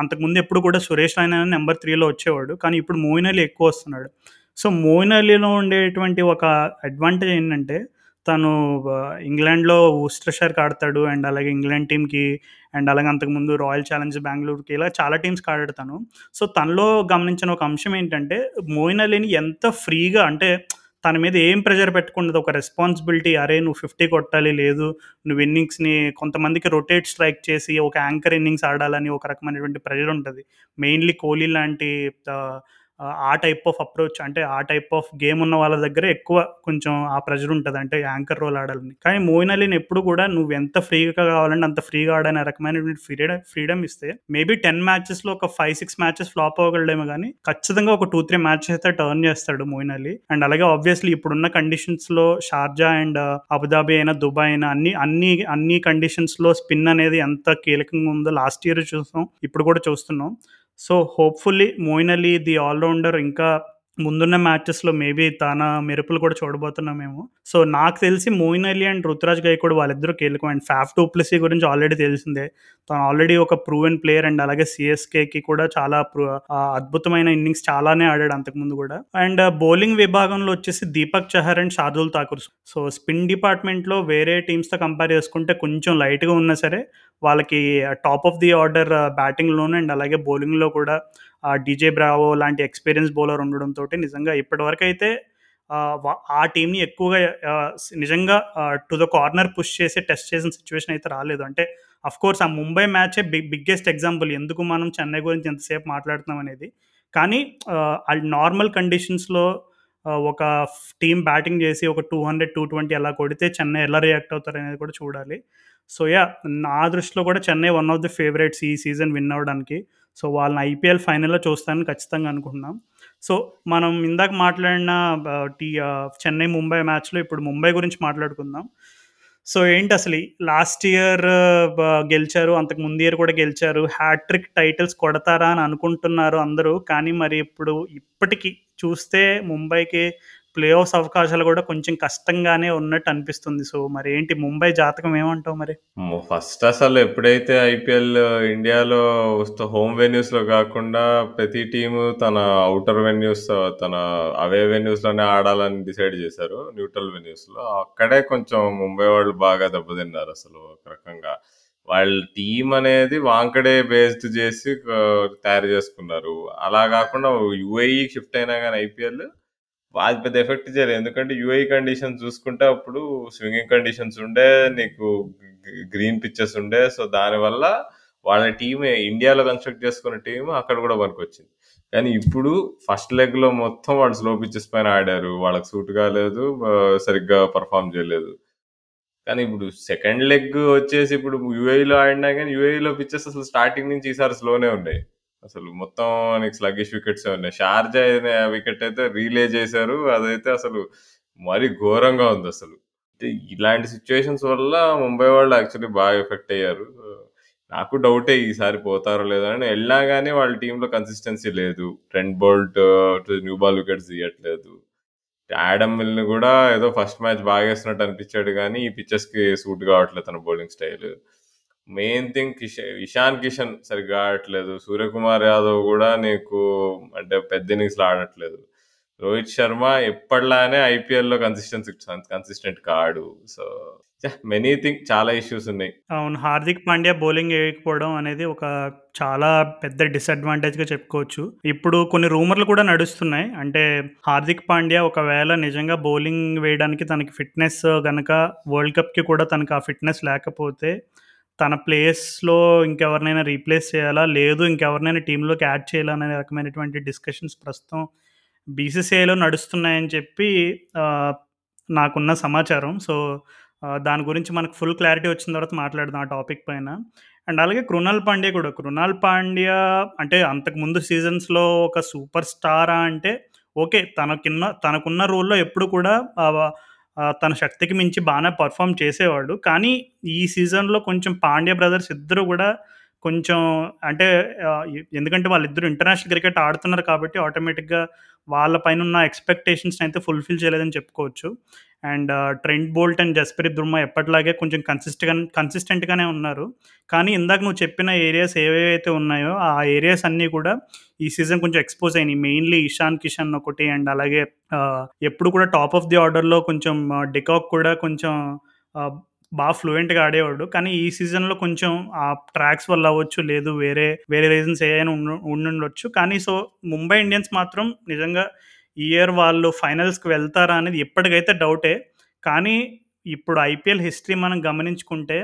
అంతకుముందు ఎప్పుడు కూడా సురేష్ రైనా నెంబర్ త్రీలో వచ్చేవాడు. కానీ ఇప్పుడు మోయిన్ అలీ ఎక్కువ వస్తున్నాడు. సో మోయిన్ అలీలో ఉండేటువంటి ఒక అడ్వాంటేజ్ ఏంటంటే తను ఇంగ్లాండ్లో ఊస్ట్రషర్కి ఆడతాడు అండ్ అలాగే ఇంగ్లాండ్ టీంకి అండ్ అలాగే అంతకుముందు రాయల్ ఛాలెంజ్ బెంగళూరుకి ఇలా చాలా టీమ్స్కి ఆడాడు సో తనలో గమనించిన ఒక అంశం ఏంటంటే మోయిన్ అలీని ఎంత ఫ్రీగా అంటే తన మీద ఏం ప్రెషర్ పెట్టుకుండదు. ఒక రెస్పాన్సిబిలిటీ అరే నువ్వు ఫిఫ్టీ కొట్టాలి లేదు నువ్వు ఇన్నింగ్స్ని కొంతమందికి రొటేట్ స్ట్రైక్ చేసి ఒక యాంకర్ ఇన్నింగ్స్ ఆడాలని ఒక రకమైనటువంటి ప్రెషర్ ఉంటుంది. మెయిన్లీ కోహ్లీ లాంటి ఆ, టైప్ ఆఫ్ అప్రోచ్ అంటే ఆ టైప్ ఆఫ్ గేమ్ ఉన్న వాళ్ళ దగ్గర ఎక్కువ కొంచెం ఆ ప్రెషర్ ఉంటుంది. అంటే యాంకర్ రోల్ ఆడాలని. కానీ మోయిన్ అలీని ఎప్పుడు కూడా నువ్వు ఎంత ఫ్రీగా కావాలంటే అంత ఫ్రీగా ఆడనే రకమైనటువంటి ఫ్రీడమ్ ఫ్రీడమ్ ఇస్తే మేబీ టెన్ మ్యాచెస్లో ఒక ఫైవ్ సిక్స్ మ్యాచెస్ ఫ్లాప్ అవ్వగలడేమో కానీ ఖచ్చితంగా ఒక టూ త్రీ మ్యాచెస్ అయితే టర్న్ చేస్తాడు మోయిన్ అలీ అండ్ అలాగే ఆబ్వియస్లీ ఇప్పుడున్న కండిషన్స్లో షార్జా అండ్ అబుదాబి అయినా దుబాయ్ అయినా అన్ని అన్ని అన్ని కండిషన్స్లో స్పిన్ అనేది ఎంత కీలకంగా ఉందో లాస్ట్ ఇయర్ చూసాం. ఇప్పుడు కూడా చూస్తున్నాం. So hopefully Moeen Ali the allrounder ఇంకా ముందున్న మ్యాచెస్‌లో మేబీ తన మెరుపులు కూడా చూడబోతున్నామేమో. సో, నాకు తెలిసి Moeen Ali and Ruturaj Gaikwad వాళ్ళిద్దరూ కీలకం. అండ్ ఫాఫ్ టూప్లసీ గురించి ఆల్రెడీ తెలిసిందే. తను ఆల్రెడీ ఒక ప్రూవెన్ ప్లేయర్ అండ్ అలాగే సీఎస్‌కేకి కూడా చాలా అద్భుతమైన ఇన్నింగ్స్ చాలానే ఆడాడు అంతకుముందు కూడా అండ్ బౌలింగ్ విభాగంలో వచ్చేసి Deepak Chahar and Shardul Thakur. So, spin డిపార్ట్‌మెంట్‌లో వేరే టీమ్స్‌తో కంపేర్ చేసుకుంటే కొంచెం లైట్‌గా ఉన్నా సరే, వాళ్ళకి టాప్ ఆఫ్ ది ఆర్డర్ బ్యాటింగ్‌లోను అండ్ అలాగే బౌలింగ్‌లో కూడా డీజే బ్రావో లాంటి ఎక్స్‌పీరియన్స్ బౌలర్ ఉండడంతో నిజంగా ఇప్పటివరకైతే ఆ టీమ్‌ని ఎక్కువగా నిజంగా టు ద కార్నర్ పుష్ చేసి టెస్ట్ చేసిన సిచ్యువేషన్ అయితే రాలేదు. అంటే అఫ్‌కోర్స్ ఆ ముంబై మ్యాచే బిగ్ బిగ్గెస్ట్ ఎగ్జాంపుల్. ఎందుకు మనం చెన్నై గురించి ఎంతసేపు మాట్లాడుతున్నాం అనేది. కానీ నార్మల్ కండిషన్స్‌లో ఒక టీం బ్యాటింగ్ చేసి ఒక 200, 220 అలా కొడితే చెన్నై ఎలా రియాక్ట్ అవుతారనేది కూడా చూడాలి. సో, యా నా దృష్టిలో కూడా Chennai one of the favourites ఈ సీజన్ విన్ అవ్వడానికి. సో, వాళ్ళని ఐపీఎల్ ఫైనల్‌లో చూస్తానని ఖచ్చితంగా అనుకుంటున్నాం. సో, మనం ఇందాక మాట్లాడిన టీ చెన్నై ముంబై మ్యాచ్‌లో ఇప్పుడు ముంబై గురించి మాట్లాడుకుందాం. సో, ఏంటి అసలు లాస్ట్ ఇయర్ గెలిచారు. అంతకు ముందు ఇయర్ కూడా గెలిచారు. హ్యాట్రిక్ టైటిల్స్ కొడతారా అని అనుకుంటున్నారు అందరూ. కానీ మరి ఇప్పుడు ఇప్పటికీ చూస్తే ముంబైకి ప్లే ఆఫ్స్ అవకాశాలు కూడా కొంచెం కష్టంగానే ఉన్నట్టు అనిపిస్తుంది. సో, మరి ఏంటి ముంబై జాతకం ఏమంటావు మరి? ఫస్ట్ అసలు ఎప్పుడైతే ఐపీఎల్ ఇండియాలో వస్త హోమ్ వెన్యూస్‌లో కాకుండా ప్రతి టీము తన అవుటర్ వెన్యూస్ తన అవే వెన్యూస్‌లోనే ఆడాలని డిసైడ్ చేశారు న్యూట్రల్ వెన్యూస్‌లో అక్కడే కొంచెం ముంబై వాళ్ళు బాగా దెబ్బతిన్నారు అసలు ఒక రకంగా. వాళ్ళ టీం అనేది వాంకడే బేస్డ్ చేసి తయారు చేసుకున్నారు. అలా కాకుండా యూఏఈకి షిఫ్ట్ అయినా కానీ ఐపీఎల్ అది పెద్ద ఎఫెక్ట్ చేయలేదు. ఎందుకంటే యూఐ కండిషన్స్ చూసుకుంటే అప్పుడు స్వింగింగ్ కండిషన్స్ ఉండే. నీకు గ్రీన్ పిచ్చెస్ ఉండే. సో, దానివల్ల వాళ్ళ టీమే ఇండియాలో కన్‌స్ట్రక్ట్ చేసుకున్న టీం అక్కడ కూడా పనికొచ్చింది. కానీ ఇప్పుడు ఫస్ట్ లెగ్‌లో మొత్తం వాళ్ళు స్లో పిచ్చెస్ పైన ఆడారు. వాళ్ళకి సూట్ కాలేదు. సరిగ్గా పర్ఫామ్ చేయలేదు. కానీ ఇప్పుడు సెకండ్ లెగ్ వచ్చేసి ఇప్పుడు యూఏలో ఆడినా కానీ యూఏలో పిచ్చెస్ అసలు స్టార్టింగ్ నుంచి ఈసారి స్లోనే ఉన్నాయి. అసలు మొత్తం నీకు స్లగ్గిష్ వికెట్స్ ఉన్నాయి. షార్జా అనే వికెట్ అయితే రీలే చేశారు. అదైతే అసలు మరీ ఘోరంగా ఉంది అసలు ఇలాంటి సిచ్యువేషన్స్ వల్ల ముంబై వాళ్ళు యాక్చువల్లీ బాగా ఎఫెక్ట్ అయ్యారు. నాకు డౌటే ఈసారి పోతారో లేదో అని. వెళ్ళినా కానీ వాళ్ళ టీంలో కన్సిస్టెన్సీ లేదు. Trent Boult new ball wickets తీయట్లేదు. ఆడమ్ మిల్‌ని కూడా ఏదో ఫస్ట్ మ్యాచ్ బాగేస్తున్నట్టు అనిపించాడు కానీ ఈ పిచెస్‌కి సూట్ కావట్లేదు తన bowling style. Main thing Kishan Ishan Kishan సరిగ్గా ఆడట్లేదు. సూర్యకుమార్ యాదవ్ కూడా నీకు అంటే పెద్ద ఇన్నింగ్స్‌లో ఆడట్లేదు. రోహిత్ శర్మ ఎప్పట్లానే ఐపీఎల్‌లో కన్సిస్టెన్సీ కన్సిస్టెంట్ కాడు. సో, మెనీ థింగ్ చాలా ఇష్యూస్ ఉన్నాయి. అవును. హార్దిక్ పాండ్యా బౌలింగ్ వేయకపోవడం అనేది ఒక చాలా పెద్ద డిసడ్వాంటేజ్‌గా చెప్పుకోవచ్చు. ఇప్పుడు కొన్ని రూమర్‌లు కూడా నడుస్తున్నాయి. అంటే హార్దిక్ పాండ్యా ఒకవేళ నిజంగా బౌలింగ్ వేయడానికి తనకి ఫిట్‌నెస్ కనుక వరల్డ్ కప్‌కి కూడా తనకి ఆ ఫిట్‌నెస్ లేకపోతే తన ప్లేస్‌లో ఇంకెవరినైనా రీప్లేస్ చేయాలా? లేదు ఇంకెవరినైనా టీంలోకి యాడ్ చేయాలా? అనే రకమైనటువంటి డిస్కషన్స్ ప్రస్తుతం బీసీసీఐలో నడుస్తున్నాయని చెప్పి నాకున్న సమాచారం. సో, దాని గురించి మనకు ఫుల్ క్లారిటీ వచ్చిన తర్వాత మాట్లాడదాం ఆ టాపిక్ పైన. అండ్ అలాగే కృణాల్ పాండ్యా కూడా. కృణాల్ పాండ్యా అంటే అంతకుముందు సీజన్స్‌లో ఒక సూపర్ స్టారా అంటే ఓకే. తనకిన్న తనకున్న రోల్‌లో ఎప్పుడు కూడా తన శక్తికి మించి బాగానే పర్ఫామ్ చేసేవాడు. కానీ ఈ సీజన్‌లో కొంచెం పాండ్య బ్రదర్స్ ఇద్దరు కూడా కొంచెం అంటే ఆహ్, ఎ ఎందుకంటే వాళ్ళిద్దరూ ఇంటర్నేషనల్ క్రికెట్ ఆడుతున్నారు కాబట్టి ఆటోమేటిక్‌గా వాళ్ళ పైనున్న ఎక్స్‌పెక్టేషన్స్‌ని అయితే ఫుల్‌ఫిల్ చేయలేదని చెప్పుకోవచ్చు. And Trent Boult and Jasprit Bumrah ఎప్పటిలాగే కొంచెం కన్సిస్ట్‌గా కన్సిస్టెంట్‌గానే ఉన్నారు. కానీ ఇందాక నువ్వు చెప్పిన ఏరియాస్ ఏవేవైతే ఉన్నాయో ఆ ఏరియాస్ అన్నీ కూడా ఈ సీజన్ కొంచెం ఎక్స్‌పోజ్ అయినాయి. మెయిన్‌లీ ఇషాన్ కిషన్ ఒకటి అండ్ అలాగే ఆహ్, ఎప్పుడు కూడా టాప్ ఆఫ్ ది ఆర్డర్‌లో కొంచెం డికాక్ కూడా కొంచెం ఆహ్, బాగా ఫ్లూయెంట్‌గా ఆడేవాడు. కానీ ఈ సీజన్‌లో కొంచెం ఆ ట్రాక్స్ వల్ల అవ్వచ్చు, లేదు వేరే వేరే రీజన్స్ ఏవైనా ఉండుండొచ్చు. కానీ సో, ముంబై ఇండియన్స్ మాత్రం నిజంగా ఈ ఇయర్ వాళ్ళు ఫైనల్స్‌కి వెళ్తారా అనేది ఇప్పటికైతే డౌటే. కానీ ఇప్పుడు ఐపీఎల్ హిస్టరీ మనం గమనించుకుంటే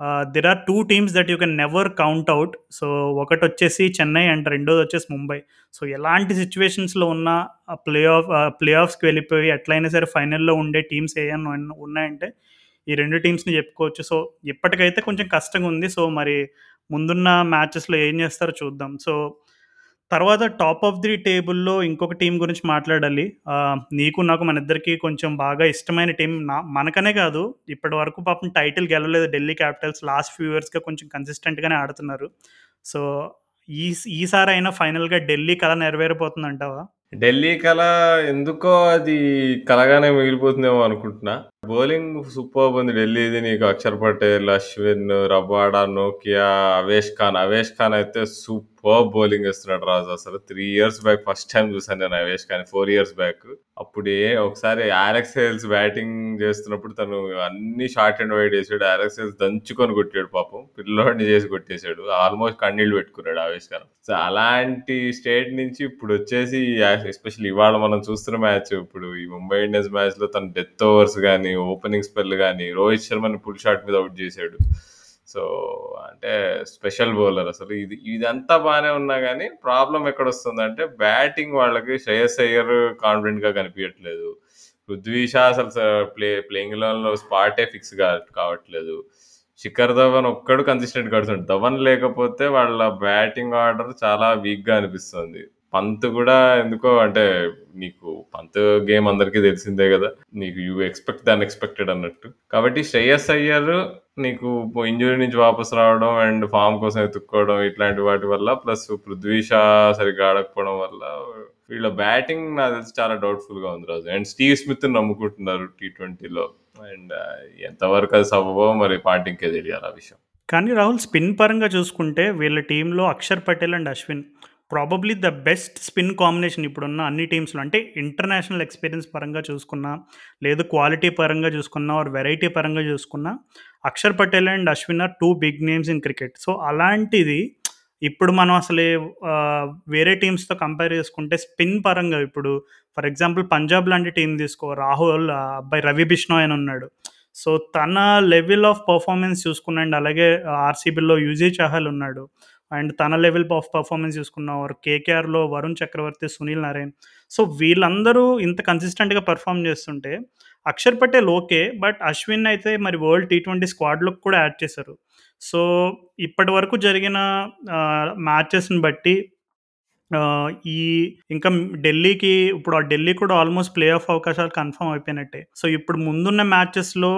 ఆహ్, are two teams that you can never count out so, ఒకటొచ్చేసి Chennai and రెండోది వచ్చేసి ముంబై. సో, ఎలాంటి సిచ్యువేషన్స్లో ఉన్న ప్లే ఆఫ్ ప్లే ఆఫ్స్‌కి వెళ్ళిపోయి ఎట్లయినా సరే ఫైనల్‌లో ఉండే టీమ్స్ ఏమైనా ఉన్నాయంటే ఈ రెండు టీమ్స్‌ని చెప్పుకోవచ్చు. సో, ఇప్పటికైతే కొంచెం కష్టంగా ఉంది. సో, మరి ముందున్న మ్యాచెస్‌లో ఏం చేస్తారో చూద్దాం. సో, తర్వాత టాప్ ఆఫ్ ది టేబుల్‌లో ఇంకొక టీం గురించి మాట్లాడాలి. నీకు నాకు మన ఇద్దరికీ కొంచెం బాగా ఇష్టమైన టీం నా మనకనే కాదు ఇప్పటి వరకు పాపం టైటిల్ గెలవలేదు ఢిల్లీ క్యాపిటల్స్. లాస్ట్ ఫ్యూ ఇయర్స్‌గా కొంచెం కన్సిస్టెంట్‌గానే ఆడుతున్నారు. సో, ఈ ఈసారి అయినా ఫైనల్‌గా ఢిల్లీ కళ నెరవేరిపోతుంది అంటావా ఢిల్లీ కళ ఎందుకో అది కలగానే మిగిలిపోతుందేమో అనుకుంటున్నా. బౌలింగ్ సూపర్బ్ ఉంది ఢిల్లీది. నీకు అక్షర్ పటేల్, అశ్విన్, రబాడా నోకియా, అవేష్ ఖాన్. అవేష్ ఖాన్ అయితే సూపర్ బౌలింగ్ వేస్తున్నాడు రాజు అసలు. Three years back first time చూసాను నేను Avesh Khan four years back. అప్పుడే ఒకసారి అలెక్స్ హేల్స్ బ్యాటింగ్ చేస్తున్నప్పుడు తను అన్ని షార్ట్ అండ్ వైడ్ చేసాడు అలెక్స్ హేల్స్ దంచుకొని కొట్టాడు పాపం. పిల్లోడిని చేసి కొట్టేశాడు ఆల్మోస్ట్ కన్నీళ్ళు పెట్టుకున్నాడు అవేష్ ఖాన్. సో, అలాంటి స్టేట్ నుంచి ఇప్పుడు వచ్చేసి ఎస్పెషల్లీ ఇవాళ మనం చూస్తున్న మ్యాచ్ ఇప్పుడు ఈ ముంబై ఇండియన్స్ మ్యాచ్‌లో తన డెత్ ఓవర్స్ కానీ ఓపెనింగ్ స్పెల్ కానీ రోహిత్ శర్మని పుల్ షాట్ మీద అవుట్ చేశాడు సో, అంటే స్పెషల్ బౌలర్ అసలు. ఇది ఇదంతా బాగానే ఉన్నా కానీ ప్రాబ్లం ఎక్కడ వస్తుందంటే బ్యాటింగ్ వాళ్ళకి శ్రేయస్ అయ్యర్ కాన్ఫిడెంట్‌గా కనిపియట్లేదు. పృథ్వీ షా అసలు ప్లే ప్లేయింగ్ ఎలెవెన్‌లో స్పాటే ఫిక్స్ కావట్లేదు. శిఖర్ ధవన్ ఒక్కడు కన్సిస్టెంట్ కడుతుంది ధవన్ లేకపోతే వాళ్ళ బ్యాటింగ్ ఆర్డర్ చాలా వీక్‌గా అనిపిస్తుంది. పంత్ కూడా ఎందుకో అంటే నీకు పంత్ గేమ్ అందరికీ తెలిసిందే కదా నీకు యూ ఎక్స్‌పెక్ట్ ది అన్‌ఎక్స్‌పెక్టెడ్ అన్నట్టు. కాబట్టి శ్రేయస్ అయ్యర్ నీకు ఇంజురీ నుంచి వాపస్ రావడం అండ్ ఫామ్ కోసం ఎత్తుక్కోవడం ఇట్లాంటి వాటి వల్ల ప్లస్ పృథ్వీ షా సరిగ్గా ఆడకపోవడం వల్ల వీళ్ళ బ్యాటింగ్ నాకు తెలిసి చాలా డౌట్‌ఫుల్‌గా ఉంది రాజు. అండ్ స్టీవ్ స్మిత్ నమ్ముకుంటున్నారు టీ20లో. అండ్ ఎంతవరకు అది సబబో మరి పాటింకే తెలియాలి ఆ విషయం. కానీ రాహుల్ స్పిన్ పరంగా చూసుకుంటే వీళ్ళ టీంలో Axar Patel and Ashwin probably the best spin combination ఇప్పుడున్న అన్ని టీమ్స్‌లో. అంటే ఇంటర్నేషనల్ ఎక్స్‌పీరియన్స్ పరంగా చూసుకున్నా, లేదు క్వాలిటీ పరంగా చూసుకున్నా ఆర్ వెరైటీ పరంగా చూసుకున్నా Axar Patel and Ashwin are two big names in cricket. So, అలాంటిది ఇప్పుడు మనం అసలే వేరే టీమ్స్‌తో కంపేర్ చేసుకుంటే స్పిన్ పరంగా ఇప్పుడు ఫర్ ఎగ్జాంపుల్ పంజాబ్ లాంటి టీం తీసుకో రాహుల్ అబ్బాయి రవి బిష్ణోయ్ అని ఉన్నాడు. సో, తన లెవెల్ ఆఫ్ పర్ఫార్మెన్స్ చూసుకున్నాడు అలాగే ఆర్‌సీబీలో యూజీ చహల్ ఉన్నాడు. అండ్ తన లెవెల్ ఆఫ్ పర్ఫార్మెన్స్ చూసుకున్నా వారు కేకేఆర్‌లో వరుణ్ చక్రవర్తి, సునీల్ నారాయణ్ సో, వీళ్ళందరూ ఇంత కన్సిస్టెంట్‌గా పర్ఫామ్ చేస్తుంటే అక్షర్ పటేల్ ఓకే. బట్ అశ్విన్ అయితే మరి వరల్డ్ టీ20 స్క్వాడ్‌లోకి కూడా యాడ్ చేశారు. సో, ఇప్పటి వరకు జరిగిన మ్యాచెస్‌ని బట్టి ఈ ఇంకా ఢిల్లీకి ఇప్పుడు ఆ ఢిల్లీ కూడా ఆల్మోస్ట్ ప్లే ఆఫ్ అవకాశాలు కన్ఫర్మ్ అయిపోయినట్టే. సో, ఇప్పుడు ముందున్న మ్యాచెస్‌లో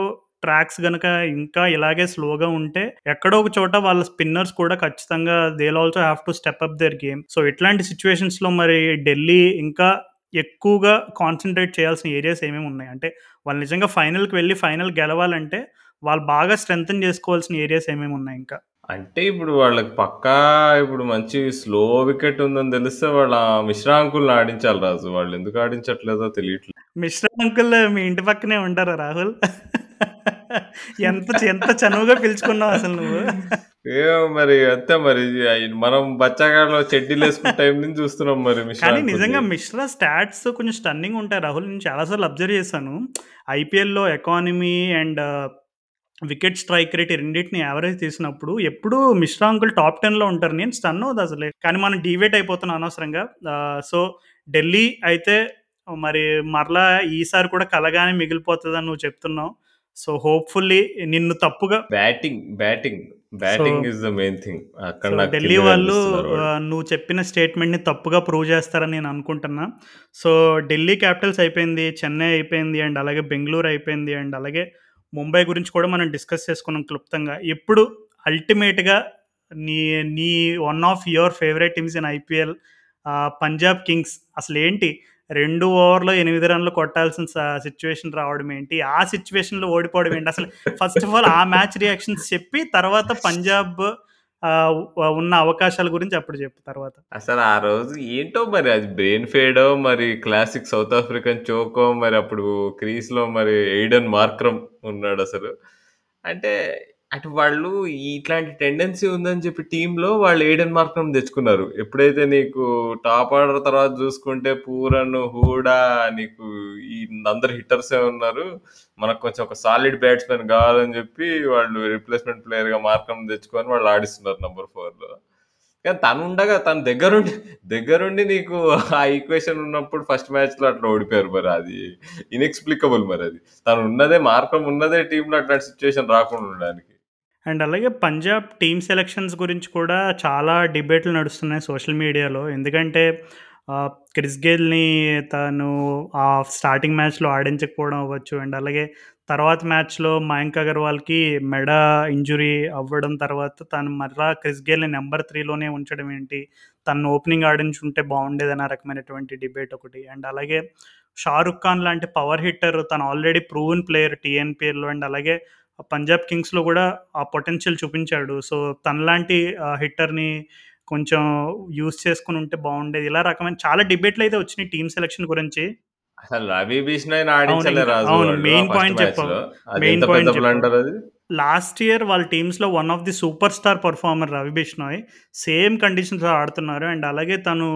ట్రాక్స్ గనక ఇంకా ఇలాగే స్లోగా ఉంటే ఎక్కడో ఒక చోట వాళ్ళ స్పిన్నర్స్ కూడా ఖచ్చితంగా they also have to step up their game. So, ఇట్లాంటి సిట్యుయేషన్స్‌లో మరి ఢిల్లీ ఇంకా ఎక్కువగా కాన్సంట్రేట్ చేయాల్సిన ఏరియాస్ ఏమేమి ఉన్నాయి? అంటే వాళ్ళు నిజంగా ఫైనల్‌కి వెళ్ళి ఫైనల్ గెలవాలంటే వాళ్ళు బాగా స్ట్రెంథెన్ చేసుకోవాల్సిన ఏరియాస్ ఏమేమి ఉన్నాయి ఇంకా? అంటే ఇప్పుడు వాళ్ళకి పక్కా ఇప్పుడు మంచి స్లో వికెట్ ఉందని తెలిస్తే వాళ్ళ మిశ్రా అంకుల్‌ని ఆడించాలి రాజు. వాళ్ళు ఎందుకు ఆడించట్లేదో తెలియట్లేదు. మిశ్రా అంకుల్ మీ ఇంటి పక్కనే ఉంటారా రాహుల్? ఎంత ఎంత చనువుగా పిలుచుకున్నావు అసలు నువ్వు. ఏమో మరి అంతే మరి మనం బచ్చాగాళ్ళలో చెడ్డీలేసుకున్న టైం నుంచి చూస్తున్నాం మరి కానీ. నిజంగా మిశ్రా స్టాట్స్ కొంచెం స్టన్నింగ్ ఉంటాయి రాహుల్. నేను చాలా సార్లు అబ్జర్వ్ చేశాను. ఐపీఎల్‌లో economy and wicket strike rate రెండిటిని యావరేజ్ తీసినప్పుడు ఎప్పుడూ మిశ్రా అంకుల్ టాప్ 10లో ఉంటారు. నేను స్టన్ అవుతా అసలే. కానీ మనం డీవియేట్ అయిపోతున్నాం అనవసరంగా. సో, ఢిల్లీ అయితే మరి మరలా ఈసారి కూడా కలగానే మిగిలిపోతదని నువ్వు చెప్తున్నావు. సో, హోప్‌ఫుల్లీ నిన్ను తప్పుగా batting, batting, batting is the main thing. అక్కడ ఢిల్లీ వాళ్ళు నువ్వు చెప్పిన స్టేట్మెంట్‌ని తప్పుగా ప్రూవ్ చేస్తారని నేను అనుకుంటున్నా. సో, ఢిల్లీ క్యాపిటల్స్ అయిపోయింది. చెన్నై అయిపోయింది. అండ్ అలాగే బెంగుళూరు అయిపోయింది. అండ్ అలాగే ముంబై గురించి కూడా మనం డిస్కస్ చేసుకున్నాం క్లుప్తంగా. ఇప్పుడు అల్టిమేట్‌గా నీ నీ one of your favourite teams in IPL Punjab Kings అసలేంటి రెండు ఓవర్‌లో ఎనిమిది రన్‌లు కొట్టాల్సిన సిచ్యువేషన్ రావడం ఏంటి? ఆ సిచ్యువేషన్లో ఓడిపోవడం ఏంటి? అసలు ఫస్ట్ ఆఫ్ ఆల్ ఆ మ్యాచ్ రియాక్షన్స్ చెప్పి తర్వాత పంజాబ్ ఉన్న అవకాశాల గురించి అప్పుడు చెప్పు తర్వాత. అసలు ఆ రోజు ఏంటో మరి అది బ్రెయిన్ ఫేడో మరి క్లాసిక్ సౌత్ ఆఫ్రికన్ చోకో మరి అప్పుడు క్రీస్‌లో మరి ఎయిడెన్ మార్క్రమ్ ఉన్నాడు అసలు అంటే అటు వాళ్ళు ఇట్లాంటి టెండెన్సీ ఉందని చెప్పి టీమ్‌లో వాళ్ళు ఎయిడెన్ మార్క్రమ్ తెచ్చుకున్నారు. ఎప్పుడైతే నీకు టాప్ ఆర్డర్ తర్వాత చూసుకుంటే పూరన్, హూడా నీకు ఈ అందరు హిట్టర్సే ఉన్నారు. మనకు కొంచెం ఒక సాలిడ్ బ్యాట్స్‌మెన్ కావాలని చెప్పి వాళ్ళు రిప్లేస్‌మెంట్ ప్లేయర్‌గా మార్కం తెచ్చుకొని వాళ్ళు ఆడిస్తున్నారు నంబర్ 4లో. కానీ తనుండగా తను దగ్గరుండి దగ్గరుండి నీకు ఆ ఈక్వేషన్ ఉన్నప్పుడు ఫస్ట్ మ్యాచ్‌లో అట్లా ఓడిపోయారు మరి అది ఇనెక్స్‌ప్లికబుల్ మరది. తను ఉన్నదే మార్క్రమ్ ఉన్నదే టీమ్‌లో అట్లాంటి సిట్యుయేషన్ రాకుండా ఉండడానికి. అండ్ అలాగే పంజాబ్ టీమ్ సెలక్షన్స్ గురించి కూడా చాలా డిబేట్లు నడుస్తున్నాయి సోషల్ మీడియాలో. ఎందుకంటే క్రిస్ గేల్‌ని తను ఆ స్టార్టింగ్ మ్యాచ్‌లో ఆడించకపోవడం అవ్వచ్చు. అండ్ అలాగే తర్వాత మ్యాచ్‌లో మయాంక్ అగర్వాల్‌కి మెడ ఇంజురీ అవ్వడం తర్వాత తను మరలా క్రిస్ గేల్‌ని నెంబర్ త్రీలోనే ఉంచడం ఏంటి? తను ఓపెనింగ్ ఆడించుంటే బావుండేదన్న రకమైనటువంటి డిబేట్ ఒకటి. అండ్ అలాగే షారుఖ్ ఖాన్ లాంటి పవర్ హిట్టర్ తను ఆల్రెడీ ప్రూవెన్ ప్లేయర్ టీఎన్పిఎల్లో అండ్ అలాగే పంజాబ్ కింగ్స్‌లో గూడా ఆ పొటెన్షియల్ చూపించాడు. సో, తనలాంటి హిట్టర్‌ని కొంచెం యూజ్ చేసుకొని ఉంటే బావుండేది. ఇలా రకమైన చాలా డిబేట్‌లయితే వచ్చినాయి టీమ్ సెలక్షన్ గురించి. మెయిన్ పాయింట్ చెప్పావు. Main point. లాస్ట్ ఇయర్ వాళ్ళ టీమ్స్‌లో one of the super star performer Ravi Bishnoi. Same కండిషన్స్‌లో ఆడుతున్నారు. అండ్ అలాగే తను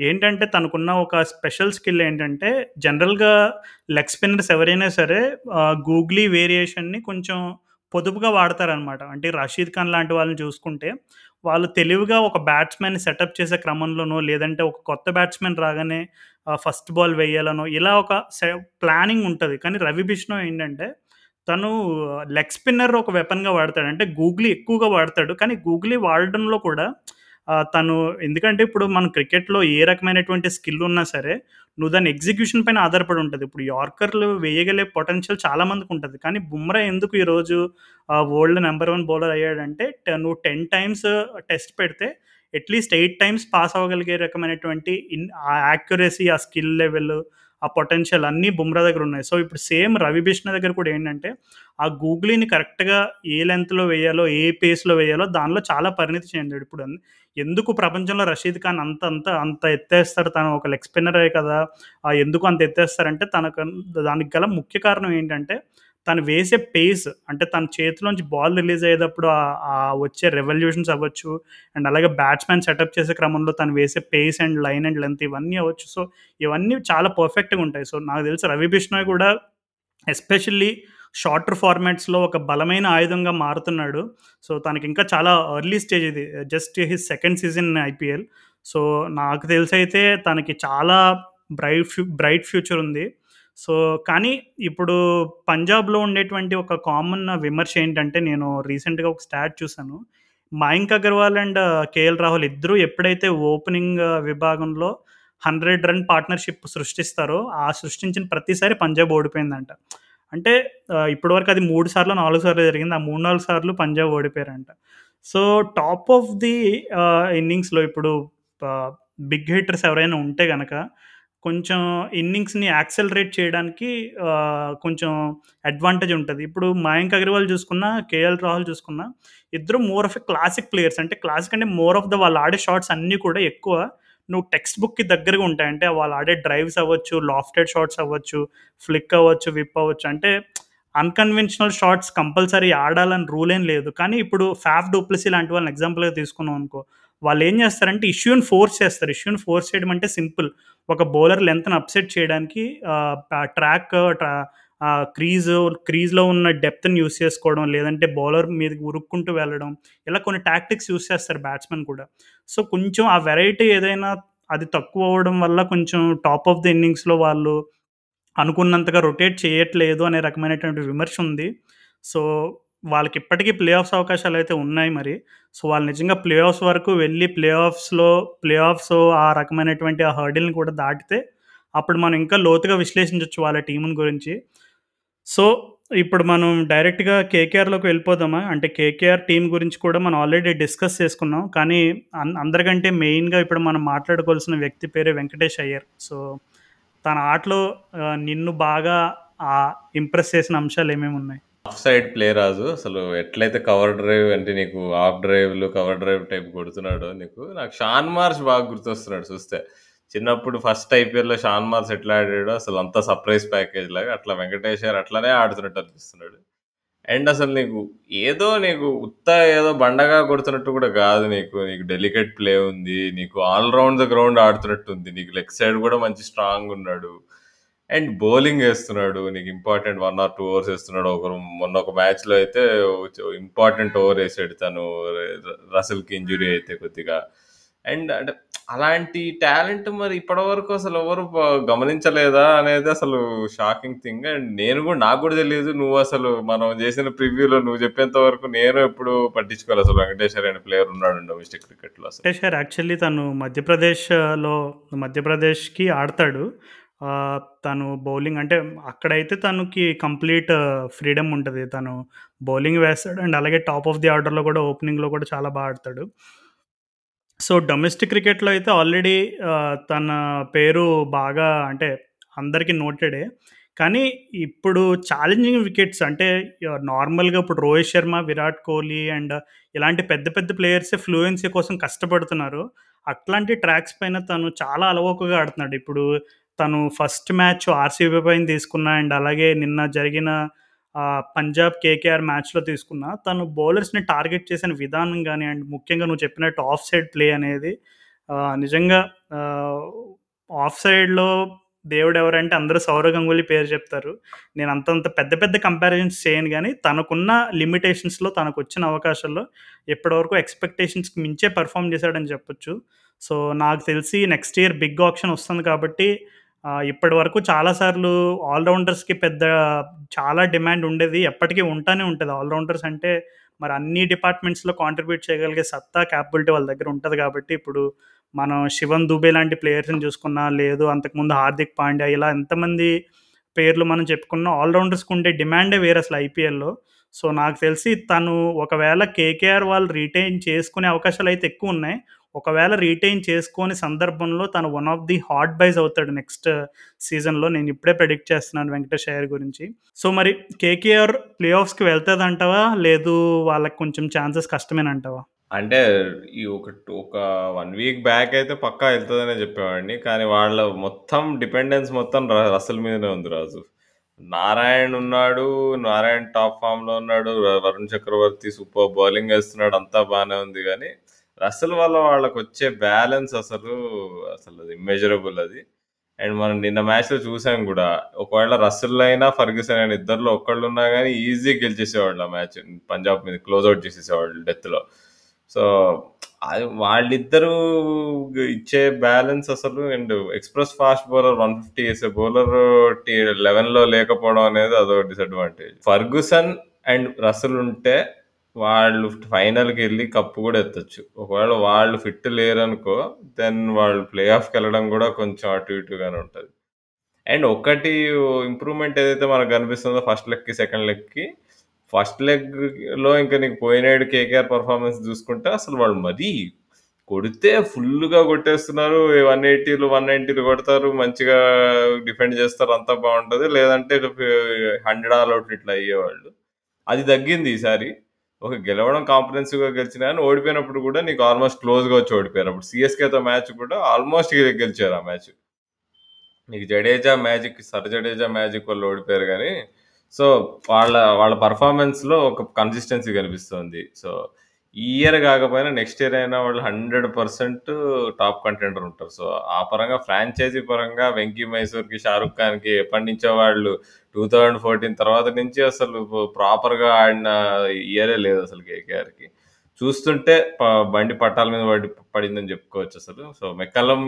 ఏంటంటే తనకున్న ఒక స్పెషల్ స్కిల్ ఏంటంటే జనరల్‌గా లెగ్ స్పిన్నర్స్ ఎవరైనా సరే గూగ్లీ వేరియేషన్‌ని కొంచెం పొదుపుగా వాడతారనమాట. అంటే రషీద్ ఖాన్ లాంటి వాళ్ళని చూసుకుంటే వాళ్ళు తెలివిగా ఒక బ్యాట్స్మెన్ సెటప్ చేసే క్రమంలోనో లేదంటే ఒక కొత్త బ్యాట్స్‌మెన్ రాగానే ఫస్ట్ బాల్ వేయాలనో ఇలా ఒక సె ప్లానింగ్ ఉంటుంది కానీ రవి బిష్ణు ఏంటంటే తను లెగ్ స్పిన్నర్ ఒక వెపన్‌గా వాడతాడు. అంటే గూగ్లీ ఎక్కువగా వాడతాడు. కానీ గూగ్లీ వాడడంలో కూడా తను ఎందుకంటే ఇప్పుడు మన క్రికెట్‌లో ఏ రకమైనటువంటి స్కిల్ ఉన్నా సరే నువ్వు దాని ఎగ్జిక్యూషన్ పైన ఆధారపడి ఉంటుంది. ఇప్పుడు యార్కర్‌లు వేయగలిగే పొటెన్షియల్ చాలా ఉంటుంది. కానీ బుమ్రా ఎందుకు ఈరోజు వరల్డ్ నెంబర్ వన్ బౌలర్ అయ్యాడంటే నువ్వు 10 టైమ్స్ టెస్ట్ పెడితే at least eight times pass అవ్వగలిగే రకమైనటువంటి ఇన్ ఆ యాక్యురసీ, ఆ స్కిల్ లెవెల్, ఆ పొటెన్షియల్ అన్నీ బుమ్రా దగ్గర ఉన్నాయి. సో, ఇప్పుడు సేమ్ రవి బిష్ణోయ్ దగ్గర కూడా ఏంటంటే ఆ గూగ్లీని కరెక్ట్‌గా ఏ లెంగ్త్‌లో వేయాలో, ఏ పేస్‌లో వేయాలో దానిలో చాలా పరిణితి చెందాడు. ఇప్పుడు ఎందుకు ప్రపంచంలో రషీద్ ఖాన్ అంత అంత అంత ఎత్తేస్తారు తను ఒక లెగ్ స్పిన్నరే కదా! ఎందుకు అంత ఎత్తేస్తారంటే తనకు దానికి గల ముఖ్య కారణం ఏంటంటే తను వేసే పేస్ అంటే తన చేతిలోంచి బాల్ రిలీజ్ అయ్యేటప్పుడు ఆ వచ్చే రెవల్యూషన్స్ అవ్వచ్చు. అండ్ అలాగే బ్యాట్స్‌మెన్ సెటప్ చేసే క్రమంలో తను వేసే pace and line and length ఇవన్నీ అవ్వచ్చు. సో, ఇవన్నీ చాలా పర్ఫెక్ట్‌గా ఉంటాయి. సో, నాకు తెలిసి రవి బిష్ణోయ్ కూడా ఎస్పెషల్లీ షార్టర్ ఫార్మాట్స్‌లో ఒక బలమైన ఆయుధంగా మారుతున్నాడు. సో, తనకి ఇంకా చాలా ఎర్లీ స్టేజ్ ఇది. Just his second season IPL. So, నాకు తెలిసైతే తనకి చాలా బ్రైట్ ఫ్యూ బ్రైట్ ఫ్యూచర్ ఉంది. సో, కానీ ఇప్పుడు పంజాబ్‌లో ఉండేటువంటి ఒక కామన్ విమర్శ ఏంటంటే నేను రీసెంట్‌గా ఒక స్టాట్ చూసాను. మయాంక్ అగర్వాల్ అండ్ కేఎల్ రాహుల్ ఇద్దరూ ఎప్పుడైతే ఓపెనింగ్ విభాగంలో 100 రన్ పార్ట్నర్‌షిప్ సృష్టిస్తారో, ఆ సృష్టించిన ప్రతిసారి పంజాబ్ ఓడిపోయిందంట. అంటే ఆహ్, ఇప్పటివరకు అది 3 సార్లో, 4 సార్లో జరిగింది. ఆ 3, 4 సార్లు పంజాబ్ ఓడిపోయారంట. So, top of the ah, ఇన్నింగ్స్‌లో ఇప్పుడు ఆహ్, బిగ్ హిట్టర్స్ ఎవరైనా ఉంటే గనక కొంచెం ఇన్నింగ్స్‌ని యాక్సెలరేట్ చేయడానికి ఆహ్, కొంచెం అడ్వాంటేజ్ ఉంటది. ఇప్పుడు మయాంక్ అగర్వాల్ చూసుకున్నా, కేఎల్ రాహుల్ చూసుకున్నా ఇద్దరు more of a classic players. అంటే క్లాసిక్ అంటే మోర్ ఆఫ్ ద వాళ్ళు ఆడే షాట్స్ అన్నీ కూడా ఎక్కువ నువ్వు టెక్స్ట్ బుక్‌కి దగ్గరగా ఉంటాయి. అంటే వాళ్ళు ఆడే డ్రైవ్స్ అవ్వచ్చు, లాఫ్టెడ్ షాట్స్ అవ్వచ్చు, ఫ్లిక్ అవ్వచ్చు, విప్ అవ్వచ్చు. అంటే అన్‌కన్వెన్షనల్ షాట్స్ కంపల్సరీ ఆడాలని రూల్ ఏం లేదు. కానీ ఇప్పుడు ఫాఫ్ డూప్లెసీ లాంటి వాళ్ళని ఎగ్జాంపుల్‌గా తీసుకున్నాం అనుకో, వాళ్ళు ఏం చేస్తారంటే ఇష్యూని ఫోర్స్ చేస్తారు. ఇష్యూని ఫోర్స్ చేయడం అంటే సింపుల్. ఒక బౌలర్ లెంత్ని అప్‌సెట్ చేయడానికి ట్రాక్ ట్రా క్రీజ్ క్రీజ్‌లో ఉన్న డెప్త్‌ని యూస్ చేసుకోవడం, లేదంటే బౌలర్ మీదకి ఉరుక్కుంటూ వెళ్ళడం. ఇలా కొన్ని టాక్టిక్స్ యూస్ చేస్తారు బ్యాట్స్‌మెన్ కూడా. సో, కొంచెం ఆ వెరైటీ ఏదైనా అది తక్కువ అవ్వడం వల్ల కొంచెం టాప్ ఆఫ్ ది ఇన్నింగ్స్‌లో వాళ్ళు అనుకున్నంతగా రొటేట్ చేయట్లేదు అనే రకమైనటువంటి విమర్శ ఉంది. సో, వాళ్ళకి ఇప్పటికీ ప్లే ఆఫ్స్ అవకాశాలు అయితే ఉన్నాయి మరి. సో, వాళ్ళు నిజంగా ప్లే ఆఫ్స్ వరకు వెళ్ళి ప్లే ఆఫ్స్‌లో ప్లే ఆఫ్స్ ఆ రకమైనటువంటి ఆ హర్డిల్‌ని కూడా దాటితే అప్పుడు మనం ఇంకా లోతుగా విశ్లేషించవచ్చు వాళ్ళ టీముని గురించి. సో, ఇప్పుడు మనం డైరెక్ట్‌గా కేకేఆర్‌లోకి వెళ్ళిపోదామా? అంటే కేకేఆర్ టీం గురించి కూడా మనం ఆల్రెడీ డిస్కస్ చేసుకున్నాం. కానీ అన్ అందరికంటే మెయిన్‌గా ఇప్పుడు మనం మాట్లాడుకోవాల్సిన వ్యక్తి పేరే వెంకటేష్ అయ్యర్. సో, తన ఆటలో నిన్ను బాగా ఇంప్రెస్ చేసిన అంశాలు ఏమేమి ఉన్నాయి ఆఫ్ సైడ్ ప్లే రాజు. అసలు ఎట్లయితే కవర్ డ్రైవ్ అంటే నీకు ఆఫ్ డ్రైవ్‌లు, కవర్ డ్రైవ్ టైప్ కొడుతున్నాడో నీకు నాకు షాన్ మార్చ్ బాగా గుర్తొస్తున్నాడు చూస్తే. చిన్నప్పుడు ఫస్ట్ ఐపీఎల్‌లో షాన్ మార్చ్ ఎట్లా ఆడాడో అసలు అంత సర్ప్రైజ్ ప్యాకేజ్ లాగా అట్లా వెంకటేష్ అట్లానే ఆడుతున్నట్టు అనిపిస్తున్నాడు. అండ్ అసలు నీకు ఏదో నీకు ఉత్త ఏదో బండగా కొడుతున్నట్టు కూడా కాదు నీకు. నీకు డెలికేట్ ప్లే ఉంది. నీకు ఆల్ రౌండ్ ద గ్రౌండ్ ఆడుతున్నట్టు ఉంది. నీకు లెగ్ సైడ్ కూడా మంచి స్ట్రాంగ్ ఉన్నాడు. అండ్ బౌలింగ్ వేస్తున్నాడు నీకు important one or two overs వేస్తున్నాడు ఒకరు మొన్న ఒక మ్యాచ్‌లో అయితే ఇంపార్టెంట్ ఓవర్ వేసాడు తను రసల్కి రసెల్‌కి అయితే కొద్దిగా. అండ్ అంటే అలాంటి టాలెంట్ మరి ఇప్పటివరకు అసలు ఎవరు గమనించలేదా అనేది అసలు షాకింగ్ థింగ్. అండ్ నేను కూడా నాకు కూడా తెలియదు నువ్వు అసలు మనం చేసిన ప్రివ్యూలో నువ్వు చెప్పేంత వరకు నేను ఎప్పుడు పట్టించుకోవాలి అసలు వెంకటేశ్వర్ అనే ప్లేయర్ ఉన్నాడు డొమెస్టిక్ క్రికెట్‌లో వెంకటేశ్వర్ యాక్చువల్లీ తను మధ్యప్రదేశ్‌లో మధ్యప్రదేశ్‌కి ఆడతాడు. ఆహ్, తను బౌలింగ్ అంటే అక్కడైతే తనకి కంప్లీట్ ఫ్రీడమ్ ఉంటది. తను బౌలింగ్ వేస్తాడు అండ్ అలాగే టాప్ ఆఫ్ ది ఆర్డర్‌లో కూడా ఓపెనింగ్‌లో కూడా చాలా బా ఆడతాడు. సో, డొమెస్టిక్ క్రికెట్‌లో అయితే ఆల్రెడీ ఆహ్, తన పేరు బాగా అంటే అందరికి నోటెడే. కానీ ఇప్పుడు ఛాలెంజింగ్ వికెట్స్ అంటే ఆహ్, నార్మల్‌గా ఇప్పుడు రోహిత్ శర్మ, విరాట్ కోహ్లీ అండ్ ఇలాంటి పెద్ద పెద్ద ప్లేయర్సే ఫ్లూయెన్సీ కోసం కష్టపడుతున్నారు. అట్లాంటి ట్రాక్స్ పైన తను చాలా అలవోకగా ఆడుతున్నాడు. ఇప్పుడు తను ఫస్ట్ మ్యాచ్ ఆర్‌సీబీ పైన తీసుకున్న అండ్ అలాగే నిన్న జరిగిన పంజాబ్ కేకేఆర్ మ్యాచ్‌లో తీసుకున్న తను బౌలర్స్‌ని టార్గెట్ చేసిన విధానం కానీ అండ్ ముఖ్యంగా నువ్వు చెప్పినట్టు ఆఫ్ సైడ్ ప్లే అనేది నిజంగా ఆఫ్ సైడ్‌లో దేవుడు ఎవరంటే అందరూ సౌరవ్ గంగూలీ పేరు చెప్తారు. నేను అంతంత పెద్ద పెద్ద కంపారిజన్స్ చేయను కానీ తనకున్న లిమిటేషన్స్‌లో తనకు వచ్చిన అవకాశాల్లో ఇప్పటివరకు ఎక్స్‌పెక్టేషన్స్‌కి మించే పెర్ఫార్మ్ చేశాడని చెప్పొచ్చు. సో, నాకు తెలిసి నెక్స్ట్ ఇయర్ బిగ్ ఆప్షన్ వస్తుంది కాబట్టి ఇప్పటి వరకు చాలా సార్లు ఆల్ రౌండర్స్‌కి పెద్ద చాలా డిమాండ్ ఉండేది. ఎప్పటికీ ఉంటానే ఉంటది. ఆల్ రౌండర్స్ అంటే మరి అన్ని డిపార్ట్‌మెంట్స్‌లో కాంట్రిబ్యూట్ చేయగలిగే సత్తా, క్యాపబిలిటీ వాళ్ళ దగ్గర ఉంటది కాబట్టి ఇప్పుడు మనం శివన్ దూబే లాంటి ప్లేయర్స్‌ని చూసుకున్నా, లేదు అంతకుముందు హార్దిక్ పాండ్యా ఇలా ఎంతమంది పేర్లు మనం చెప్పుకున్నా ఆల్రౌండర్స్‌కి ఉండే డిమాండే వేరు అసలు ఐపీఎల్‌లో. సో, నాకు తెలిసి తను ఒకవేళ కేకేఆర్ వాళ్ళు రిటైన్ చేసుకునే అవకాశాలైతే ఎక్కువున్నాయి. ఒకవేళ రీటైన్ చేసుకోని సందర్భంలో తను one of the hot buys అవుతాడు నెక్స్ట్ సీజన్‌లో. నేను ఇప్పుడే ప్రెడిక్ట్ చేస్తున్నాను వెంకటేష్ అయ్యర్ గురించి. సో, మరి కేకేఆర్ ప్లే ఆఫ్స్‌కి వెళ్తుందంటావా లేదు వాళ్ళకి కొంచెం ఛాన్సెస్ కష్టమేనంటావా? అంటే ఈ ఒక ఒక వన్ వీక్ బ్యాక్ అయితే పక్కా వెళ్తుందనే చెప్పేవాడిని. కానీ వాళ్ళ మొత్తం డిపెండెన్స్ మొత్తం రసల్ మీదనే ఉంది రాజు. నారాయణ్ ఉన్నాడు. నారాయణ్ టాప్ ఫామ్‌లో ఉన్నాడు. వరుణ్ చక్రవర్తి సూపర్ బౌలింగ్ వేస్తున్నాడు అంతా బాగానే ఉంది కానీ రసల్ వల్ల వాళ్ళకొచ్చే బ్యాలెన్స్ అసలు, అసలు అది మెజరబుల్ అది. అండ్ మనం నిన్న మ్యాచ్‌లో చూసాం కూడా ఒకవేళ రసల్ అయినా, ఫర్గ్యూసన్ అయినా ఒక్కళ్ళు ఉన్నా కానీ ఈజీగా గెలిచేసేవాళ్ళు ఆ మ్యాచ్. పంజాబ్ మీద క్లోజ్ అవుట్ చేసేసేవాళ్ళు డెత్‌లో. సో, అది వాళ్ళిద్దరూ ఇచ్చే బ్యాలెన్స్ అసలు అండ్ ఎక్స్‌ప్రెస్ ఫాస్ట్ బౌలర్ 150 ఏసే బౌలర్ టీ 11లో లేకపోవడం అనేది అదొక డిసడ్వాంటేజ్. ఫర్గుసన్ అండ్ రసల్ ఉంటే వాళ్ళు ఫైనల్కి వెళ్ళి కప్పు గూడా ఎత్తొచ్చు. ఒకవేళ వాళ్ళు ఫిట్ లేరనుకో, దెన్ వాళ్ళు ప్లే ఆఫ్‌కెళ్ళడం గూడా కొంచెం అటు ఇటుగానే ఉంటది. అండ్ ఒకటి ఇంప్రూవ్‌మెంట్ ఏదైతే మనకు కనిపిస్తుందో ఫస్ట్ లెగ్‌కి, సెకండ్ లెగ్‌కి ఫస్ట్ లెగ్‌లో ఇంక నీకు పోయినేడు కేకేఆర్ పెర్ఫార్మన్స్ చూసుకుంటే అసలు వాళ్ళు మరీ కొడితే ఫుల్లుగా కొట్టేస్తున్నారు. 180లు, 190లు కొడతారు. మంచిగా డిఫెండ్ చేస్తారు. అంతా బావుంటది. లేదంటే హండ్రెడ్ 100 ఆల్ ఔట్లు ఇట్లా అయ్యేవాళ్ళు. అది తగ్గింది ఈసారి. ఓకే. గెలవడం కాంప్రహెన్సివ్‌గా గెలిచిన కానీ ఓడిపోయినప్పుడు కూడా నీకు ఆల్మోస్ట్ క్లోజ్‌గా వచ్చి ఓడిపోయారు. అప్పుడు సీఎస్‌కేతో మ్యాచ్ కూడా ఆల్మోస్ట్ గెలిచారు ఆ మ్యాచ్. నీకు Jadeja magic, sir Jadeja magic వాళ్ళు ఓడిపోయారు కానీ సో, వాళ్ళ వాళ్ళ పర్ఫార్మెన్స్లో ఒక కన్సిస్టెన్సీ కనిపిస్తుంది. సో, ఈ ఇయర్ కాకపోయినా నెక్స్ట్ ఇయర్ అయినా వాళ్ళు 100% టాప్ కంటెండర్ ఉంటారు. సో, ఆ పరంగా ఫ్రాంచైజీ పరంగా 'వెంకీ మైసూర్‌కి', 'షారుఖ్ ఖాన్‌కి' ఎప్పటినుంచో వాళ్ళు 2014 తర్వాత నుంచి అసలు ప్రాపర్‌గా ఆడిన ఇయరే లేదు అసలు కేకేఆర్‌కి. చూస్తుంటే ప బండి పట్టాల మీద పడి పడిందని చెప్పుకోవచ్చు అసలు సో, మెక్కలం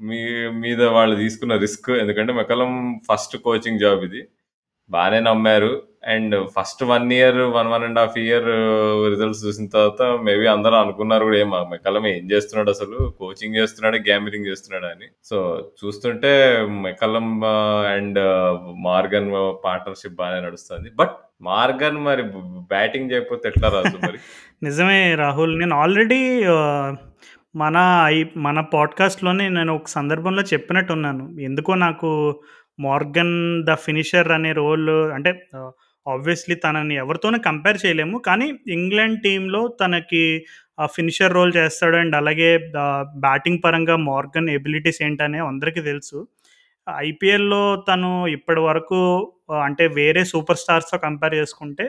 మీ మీద వాళ్ళు తీసుకున్న రిస్క్ ఎందుకంటే మెక్కలం ఫస్ట్ కోచింగ్ జాబ్ ఇది. బాగానే నమ్మారు. And first one year, 1, 1 ½ year uh, results చూసిన తర్వాత మేబీ అందరూ అనుకున్నారు కూడా ఏం మెక్కల్లమ్ ఏం చేస్తున్నాడసలు? కోచింగ్ చేస్తున్నాడు గ్యాంబ్లింగ్ చేస్తున్నాడు అని. సో, చూస్తుంటే McCullum uh, and uh, Morgan partnership బాగానే నడుస్తుంది. బట్ మార్గన్ మరి బ్యాటింగ్ చేయకపోతే ఎట్లా రాదు మరి? నిజమే రాహుల్. నేను ఆల్రెడీ మన ఐ మన పాడ్‌కాస్ట్‌లోనే నేను ఒక సందర్భంలో చెప్పినట్టున్నాను. ఎందుకో నాకు మార్గన్ ద ఫినిషర్ అనే రోల్ అంటే ఆబ్వియస్‌లీ తనని ఎవరితోనూ కంపేర్ చేయలేము. కానీ ఇంగ్లాండ్ టీంలో తనకి ఫినిషర్ రోల్ చేస్తాడు అండ్ అలాగే బ్యాటింగ్ పరంగా మార్గన్ ఎబిలిటీస్ ఏంటనే అందరికీ తెలుసు. ఐపీఎల్‌లో తను ఇప్పటి వరకు అంటే వేరే సూపర్ స్టార్స్‌తో కంపేర్ చేసుకుంటే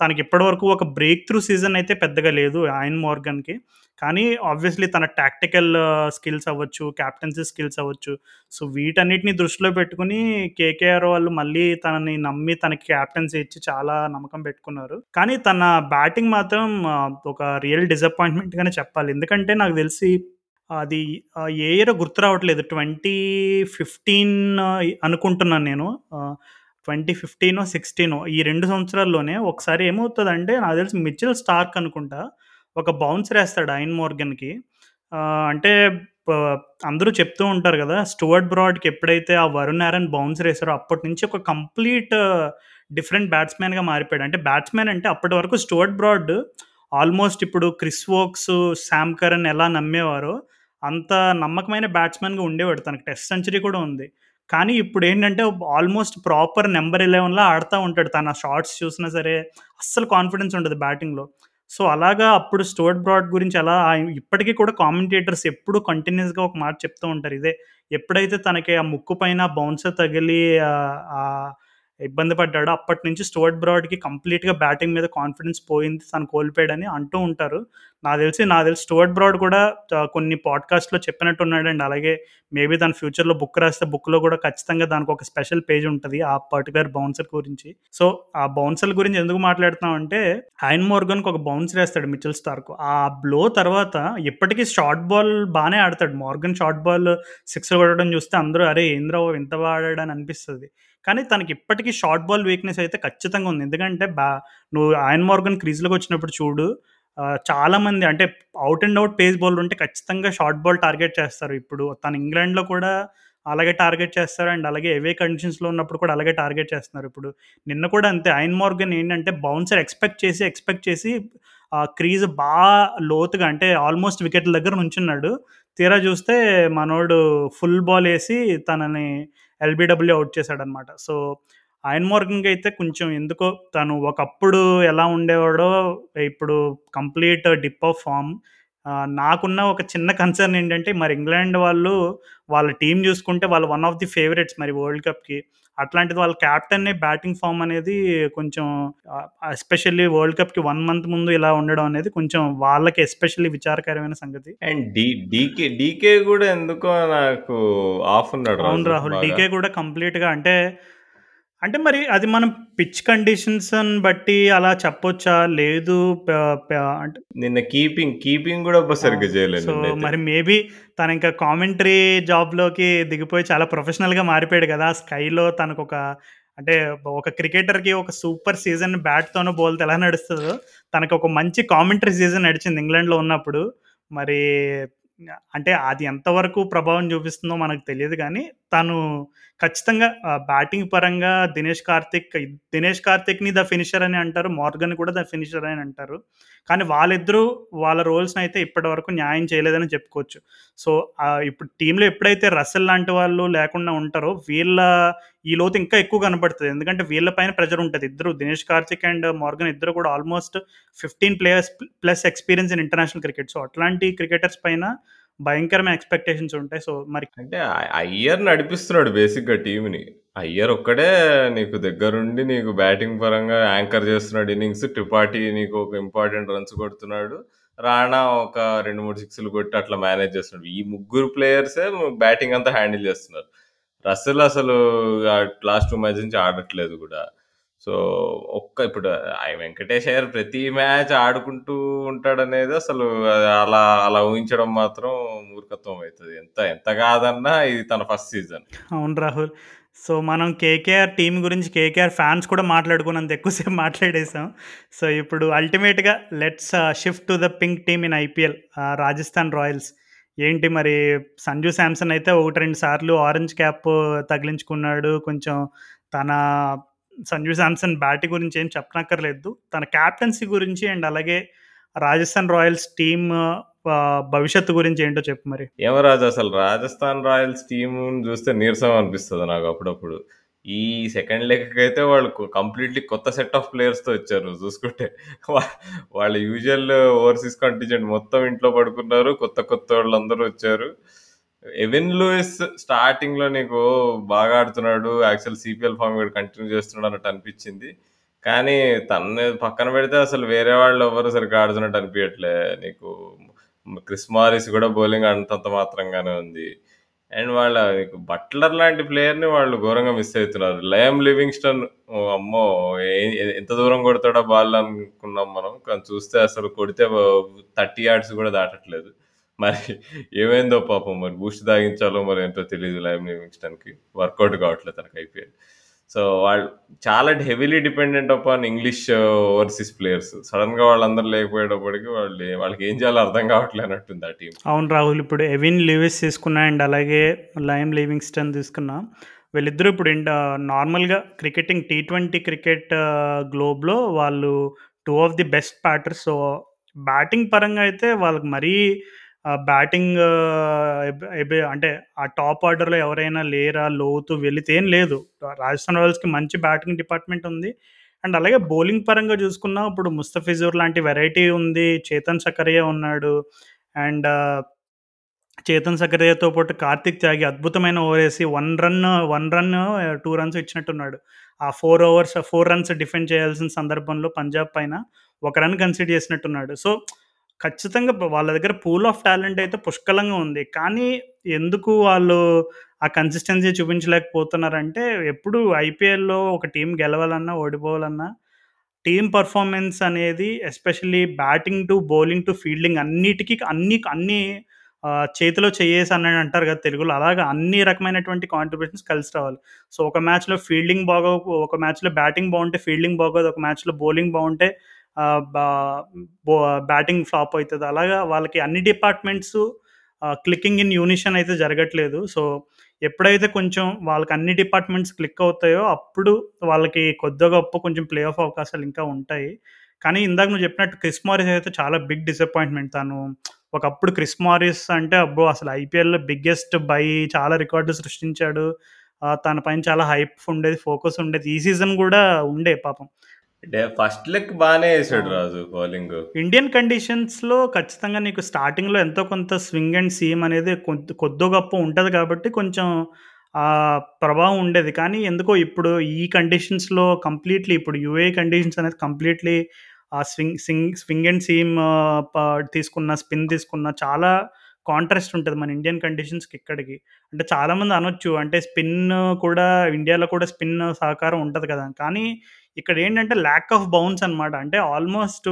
తనకి ఇప్పటివరకు ఒక బ్రేక్ త్రూ సీజన్ అయితే పెద్దగా లేదు ఆయన్ మోర్గన్‌కి. కానీ ఆబ్వియస్‌లీ తన టాక్టికల్ స్కిల్స్ uh, అవ్వచ్చు, క్యాప్టెన్సీ స్కిల్స్ అవ్వచ్చు. సో, వీటన్నిటిని దృష్టిలో పెట్టుకుని కేకేఆర్ వాళ్ళు మళ్ళీ తనని నమ్మి తనకి కెప్టెన్సీ ఇచ్చి చాలా నమ్మకం పెట్టుకున్నారు. కానీ తన బ్యాటింగ్ మాత్రం uh, ఒక రియల్ డిసప్పాయింట్మెంట్గానే చెప్పాలి. ఎందుకంటే నాకు తెలిసి అది ఏ ఇయరో గుర్తు రావట్లేదు. 2015 uh, అనుకుంటున్నాను నేను. ట్వంటీ ఫిఫ్టీనో సిక్స్టీనో ఈ రెండు సంవత్సరాల్లోనే ఒకసారి ఏమవుతుందంటే నాకు తెలిసి మిచిల్ స్టార్క్ అనుకుంటా. ఒక బౌన్సర్ వేస్తాడు ఐన్ మోర్గన్‌కి. అంటే అందరూ చెప్తూ ఉంటారు కదా స్టూవర్ట్ బ్రాడ్‌కి ఎప్పుడైతే ఆ వరుణ్ ఆరన్ బౌన్సర్ ఏసారో అప్పటి నుంచి ఒక కంప్లీట్ డిఫరెంట్ బ్యాట్స్మెన్గా మారిపోయాడు. అంటే బ్యాట్స్మెన్ అంటే అప్పటి వరకు స్టూవర్ట్ బ్రాడ్ ఆల్మోస్ట్ ఇప్పుడు క్రిస్ వోక్స్, శామ్ కరణ్ ఎలా నమ్మేవారో అంత నమ్మకమైన బ్యాట్స్మెన్గా ఉండేవాడు. తనకి టెస్ట్ సెంచరీ కూడా ఉంది. కానీ ఇప్పుడేంటంటే ఆల్మోస్ట్ ప్రాపర్ నెంబర్ ఎలెవెన్లో ఆడుతూ ఉంటాడు. తన షార్ట్స్ చూసినా సరే అస్సలు కాన్ఫిడెన్స్ ఉండదు బ్యాటింగ్‌లో. సో, అలాగా అప్పుడు స్టోర్ట్ బ్రాడ్ గురించి అలా ఇప్పటికీ కూడా కామెంటేటర్స్ ఎప్పుడు కంటిన్యూస్గా ఒక మాట చెప్తూ ఉంటారు. ఇదే ఎప్పుడైతే తనకి ఆ ముక్కు పైన బౌన్సర్ తగిలి ఇబ్బంది పడ్డాడు అప్పటి నుంచి స్టోర్ట్ బ్రాడ్‌కి కంప్లీట్‌గా బ్యాటింగ్ మీద కాన్ఫిడెన్స్ పోయింది. తను కోల్పోయాడని అంటూ ఉంటారు. నాకు తెలిసి నాకు తెలిసి స్టోర్ట్ బ్రాడ్ కూడా కొన్ని పాడ్‌కాస్ట్‌లో చెప్పినట్టు ఉన్నాడండి అలాగే మేబీ తన ఫ్యూచర్‌లో బుక్ రాస్తే బుక్‌లో కూడా ఖచ్చితంగా దానికి ఒక స్పెషల్ పేజ్ ఉంటుంది ఆ పర్టికులర్ బౌన్సర్ గురించి. సో, ఆ బౌన్సర్ గురించి ఎందుకు మాట్లాడుతున్నామంటే హైన్ మోర్గన్‌కి ఒక బౌన్సర్ వేస్తాడు మిచెల్ స్టార్క్. ఆ బ్లో తర్వాత ఇప్పటికీ షార్ట్ బాల్ బాగానే ఆడతాడు. మోర్గన్ షార్ట్ బాల్ సిక్స్ కొట్టడం చూస్తే అందరూ అరే! ఏందిరా ఇంత బా ఆడాడని కానీ తనకి ఇప్పటికీ షార్ట్ బాల్ వీక్‌నెస్ అయితే ఖచ్చితంగా ఉంది. ఎందుకంటే బా నువ్వు ఐన్ మార్గన్ క్రీజ్‌లోకి వచ్చినప్పుడు చూడు చాలామంది అంటే out and out pace bowler ఉంటే ఖచ్చితంగా షార్ట్ బాల్ టార్గెట్ చేస్తారు. ఇప్పుడు తను ఇంగ్లాండ్‌లో కూడా అలాగే టార్గెట్ చేస్తారు. అండ్ అలాగే ఎవే కండిషన్స్‌లో ఉన్నప్పుడు కూడా అలాగే టార్గెట్ చేస్తున్నారు. ఇప్పుడు నిన్న కూడా అంతే ఐన్ మార్గన్ ఏంటంటే బౌన్సర్ ఎక్స్‌పెక్ట్ చేసి, ఎక్స్‌పెక్ట్ చేసి క్రీజ్ బాగా లోతుగా అంటే ఆల్మోస్ట్ వికెట్ల దగ్గర నుంచున్నాడు. తీరా చూస్తే మనోడు ఫుల్ బాల్ వేసి తనని ఎల్బిడబ్ల్యూ అవుట్ చేశాడనమాట. సో, ఆయన్ మార్గంకి అయితే కొంచెం ఎందుకో తను ఒకప్పుడు ఎలా ఉండేవాడో ఇప్పుడు కంప్లీట్ డిప్ ఆఫ్ ఫార్మ్. నాకున్న ఒక చిన్న కన్సర్న్ ఏంటంటే మరి ఇంగ్లాండ్ వాళ్ళు వాళ్ళ టీమ్ చూసుకుంటే వాళ్ళు వన్ ఆఫ్ ది ఫేవరెట్స్ మరి వరల్డ్ కప్‌కి. అట్లాంటిది వాళ్ళ కెప్టెన్‌ని బ్యాటింగ్ ఫార్మ్ అనేది కొంచెం ఎస్పెషల్లీ వరల్డ్ కప్‌కి 1 మంత్ ముందు ఇలా ఉండడం అనేది కొంచెం వాళ్ళకి ఎస్పెషల్లీ విచారకరమైన సంగతి. అండ్ డీ డీకే డీకే గూడా ఎందుకో నాకు ఆఫ్ ఉన్నాడు అవును రాహుల్. డీకే కూడా కంప్లీట్‌గా అంటే, అంటే మరి అది మనం పిచ్ కండిషన్స్‌ని బట్టి అలా చెప్పొచ్చా? లేదు ప ప అంటే నిన్న కీపింగ్, కీపింగ్ ఆ! సరిగ్గా చేయలేదు సో. మరి మేబీ తనింకా కామెంటరీ జాబ్‌లోకి దిగిపోయి చాలా ప్రొఫెషనల్‌గా మారిపోయాడు గదా! స్కైలో తనకొక అంటే ఒక క్రికెటర్‌కి ఒక సూపర్ సీజన్ బ్యాట్‌తోనో, బాల్‌తో ఎలా నడుస్తదో తనకొక మంచి కామెంటరీ సీజన్ నడిచింది ఇంగ్లాండ్‌లో ఉన్నప్పుడు. మరి అంటే అది ఎంతవరకు ప్రభావం చూపిస్తుందో మనకు తెలియదు కానీ తను ఖచ్చితంగా బ్యాటింగ్ పరంగా దినేష్ కార్తిక్ దినేష్ కార్తిక్‌ని ద ఫినిషర్ అని అంటారు. మార్గన్ కూడా ద ఫినిషర్ అని అంటారు. కానీ వాళ్ళిద్దరూ వాళ్ళ రోల్స్ని అయితే ఇప్పటివరకు న్యాయం చేయలేదని చెప్పుకోవచ్చు. సో, ఇప్పుడు టీంలో ఎప్పుడైతే రసెల్ లాంటి వాళ్ళు లేకుండా ఉంటారో వీళ్ళ ఈ లోతు ఇంకా ఎక్కువ కనబడుతుంది ఎందుకంటే వీళ్ళ పైన ప్రెజర్ ఉంటుంది ఇద్దరు దినేష్ కార్తిక్ అండ్ మార్గన్ ఇద్దరు కూడా almost 15 players plus experience in international cricket. So, అట్లాంటి క్రికెటర్స్ పైన భయంకరమైన ఎక్స్‌పెక్టేషన్స్ ఉంటాయి. సో, మరి అంటే అయ్యర్ నడిపిస్తున్నాడు బేసిక్‌గా టీంని అయ్యర్ ఒక్కడే నీకు దగ్గరుండి నీకు బ్యాటింగ్ పరంగా యాంకర్ చేస్తున్నాడు ఇన్నింగ్స్. త్రిపాఠి నీకు ఒక ఇంపార్టెంట్ రన్స్ కొడుతున్నాడు. రాణా ఒక 2, 3 సిక్స్‌లు కొట్టి అట్లా మేనేజ్ చేస్తున్నాడు. ఈ ముగ్గురు ప్లేయర్సే బ్యాటింగ్ అంతా హ్యాండిల్ చేస్తున్నారు. రసెల్ అసలు లాస్ట్ టూ మ్యాచ్ నుంచి ఆడట్లేదు కూడా సో, ఒక్క ఇప్పుడు ఐ వెంకటేష్ అయ్యర్ ప్రతి మ్యాచ్ ఆడుకుంటూ ఉంటాడనేది అసలు అలా అలా ఊహించడం మాత్రం మూర్ఖత్వం అవుతుంది ఎంత ఎంత కాదన్నా ఇది తన ఫస్ట్ సీజన్. అవును రాహుల్. సో, మనం కేకేఆర్ టీం గురించి కేకేఆర్ ఫ్యాన్స్ కూడా మాట్లాడుకున్నంత ఎక్కువసేపు మాట్లాడేసాం. సో, ఇప్పుడు అల్టిమేట్‌గా let's shift to the pink team in IPL Rajasthan Royals. ఏంటి మరి సంజు శాంసన్ అయితే 1, 2 సార్లు ఆరెంజ్ క్యాప్ తగిలించుకున్నాడు. కొంచెం తన సంజు శాంసన్ బ్యాట్ గురించి ఏం చెప్పనక్కర్లేదు. తన కెప్టెన్సీ గురించి అండ్ అలాగే రాజస్థాన్ రాయల్స్ టీమ్ భవిష్యత్తు గురించి ఏంటో చెప్పు మరి? ఏమో రాజు అసలు రాజస్థాన్ రాయల్స్ టీమ్ చూస్తే నీరసం అనిపిస్తుంది నాకు అప్పుడప్పుడు. ఈ సెకండ్ లెగ్‌కైతే వాళ్ళు కొ కంప్లీట్‌లీ కొత్త సెట్ ఆఫ్ ప్లేయర్స్‌తో వచ్చారు నువ్వు చూసుకుంటే. వా వాళ్ళ యూజువల్ ఓవర్సీస్ కంటింజెంట్ మొత్తం ఇంట్లో పడుకున్నారు. కొత్త కొత్తోళ్ళందరూ వచ్చారు. ఎవిన్ లూయిస్ స్టార్టింగ్‌లో నీకు బాగా ఆడుతున్నాడు. యాక్చువల్ సీపీఎల్ ఫార్మ్ కూడా కంటిన్యూ చేస్తున్నాడు అన్నట్టు అనిపించింది. కానీ తనని పక్కన పెడితే అసలు వేరే వాళ్ళు ఎవ్వరు సరిగ్గా ఆడుతున్నట్టు అనిపియట్లే. నీకు క్రిస్ మారిస్ కూడా బౌలింగ్ అంతంత మాత్రంగానే ఉంది. అండ్ వాళ్ళ బట్లర్ లాంటి ప్లేయర్‌ని వాళ్ళు ఘోరంగా మిస్ అవుతున్నారు లయమ్ లివింగ్‌స్టన్ అమ్మో! ఎ ఎంత దూరం కొడతాడో బాల్ అనుకున్నాం మనం. కానీ చూస్తే అసలు కొడితే థర్టీ యార్డ్స్ కూడా దాటట్లేదు. మరి ఏమైందో పాపం మరి బూస్ట్ తాగించాలో మరి ఏంటో తెలియదు లయమ్ లివింగ్‌స్టన్‌కి. వర్కౌట్ కావట్లేదు తనకి ఐపీఎల్. సో, వాళ్ళు చాలా heavily dependent upon English overseas players. సడెన్‌గా వాళ్ళందరూ లేకపోయేటప్పటికి వాళ్ళు వాళ్ళకి ఏం చేయాలో అర్థం కావట్లే అన్నట్టుంది ఆ టీం అవును రాహుల్. ఇప్పుడు ఎవిన్ లివిస్ తీసుకున్నా అండ్ అలాగే లైమ్ లివింగ్స్టన్ తీసుకున్నా. వీళ్ళిద్దరూ ఇప్పుడు నార్మల్‌గా క్రికెటింగ్ టీ ట్వంటీ క్రికెట్ గ్లోబ్‌లో వాళ్ళు two of the best batters. So, batting పరంగా అయితే వాళ్ళకి మరీ బ్యాటింగ్ అంటే ఆ టాప్ ఆర్డర్‌లో ఎవరైనా లేరా, లోతు వెళితే ఏం లేదు. రాజస్థాన్ రాయల్స్‌కి మంచి బ్యాటింగ్ డిపార్ట్‌మెంట్ ఉంది. అండ్ అలాగే బౌలింగ్ పరంగా చూసుకున్నా ఇప్పుడు ముస్తఫిజుర్ లాంటి వెరైటీ ఉంది. చేతన్ సకరియా ఉన్నాడు. అండ్ చేతన్ సకరియతో పాటు కార్తిక్ త్యాగి అద్భుతమైన ఓవేసి 1 రన్ 1 రన్ 2 రన్స్ ఇచ్చినట్టున్నాడు. ఆ 4 ఓవర్స్ 4 రన్స్ డిఫెండ్ చేయాల్సిన సందర్భంలో పంజాబ్ పైన ఒక రన్ కన్సిడర్ చేసినట్టున్నాడు. సో, ఖచ్చితంగా వాళ్ళ దగ్గర పూల్ ఆఫ్ టాలెంట్ అయితే పుష్కలంగా ఉంది. కానీ ఎందుకు వాళ్ళు ఆ కన్సిస్టెన్సీ చూపించలేకపోతున్నారంటే ఎప్పుడు ఐపీఎల్‌లో ఒక టీం గెలవాలన్నా, ఓడిపోవాలన్నా టీం పర్ఫార్మెన్స్ అనేది especially batting too, bowling too, fielding అన్నిటికి అన్ని అన్ని చేతిలో చేయేసి అని అంటారు కదా తెలుగులో. అలాగా అన్ని రకమైనటువంటి కాంట్రిబ్యూషన్స్ కలిసి రావాలి. సో, ఒక మ్యాచ్‌లో ఫీల్డింగ్ బాగో ఒక మ్యాచ్‌లో బ్యాటింగ్ బాగుంటే ఫీల్డింగ్ బాగోదు. ఒక మ్యాచ్‌లో బౌలింగ్ బాగుంటే బ్యాటింగ్ ఫ్లాప్ అవుతుంది అలాగా వాళ్ళకి అన్ని డిపార్ట్మెంట్స్ క్లికింగ్ ఇన్ యూనిషన్ అయితే జరగట్లేదు. సో, ఎప్పుడైతే కొంచెం వాళ్ళకి అన్ని డిపార్ట్మెంట్స్ క్లిక్ అవుతాయో అప్పుడు వాళ్ళకి కొద్దిగా గొప్ప కొంచెం ప్లే ఆఫ్ అవకాశాలు ఇంకా ఉంటాయి. కానీ ఇందాక నువ్వు చెప్పినట్టు క్రిస్ మారిస్ అయితే చాలా బిగ్ డిసప్పాయింట్‌మెంట్. తను ఒకప్పుడు క్రిస్ మారిస్ అంటే అబ్బో! అసలు ఐపీఎల్‌లో బిగ్గెస్ట్ బై చాలా రికార్డు సృష్టించాడు. తన పైన చాలా హైప్ ఉండేది. ఫోకస్ ఉండేది. ఈ సీజన్ కూడా ఉండే పాపం. అంటే ఫస్ట్ బానే ఏసాడు అవును. రాజు బౌలింగ్. ఇండియన్ కండిషన్స్‌లో ఖచ్చితంగా నీకు స్టార్టింగ్‌లో ఎంతో కొంత స్వింగ్ అండ్ సీమ్ అనేది కొద్ కొద్దో గొప్పో ఉంటది కాబట్టి కొంచెం ఆహ్, ప్రభావం ఉండేది. కానీ ఎందుకో ఇప్పుడు ఈ కండిషన్స్‌లో కంప్లీట్‌లీ ఇప్పుడు యూఏఈ కండిషన్స్ అనేది కంప్లీట్‌లీ ఆ swing swing swing and seam తీసుకున్న, స్పిన్ తీసుకున్న చాలా కాంట్రాస్ట్ ఉంటది మన ఇండియన్ కండిషన్స్‌కి ఇక్కడికి. అంటే చాలామంది అనొచ్చు అంటే స్పిన్ కూడా ఇండియాలో కూడా స్పిన్ సహకారం ఉంటది కదా! కానీ ఇక్కడేంటంటే ల్యాక్ ఆఫ్ బౌన్స్ అనమాట. అంటే ఆల్మోస్ట్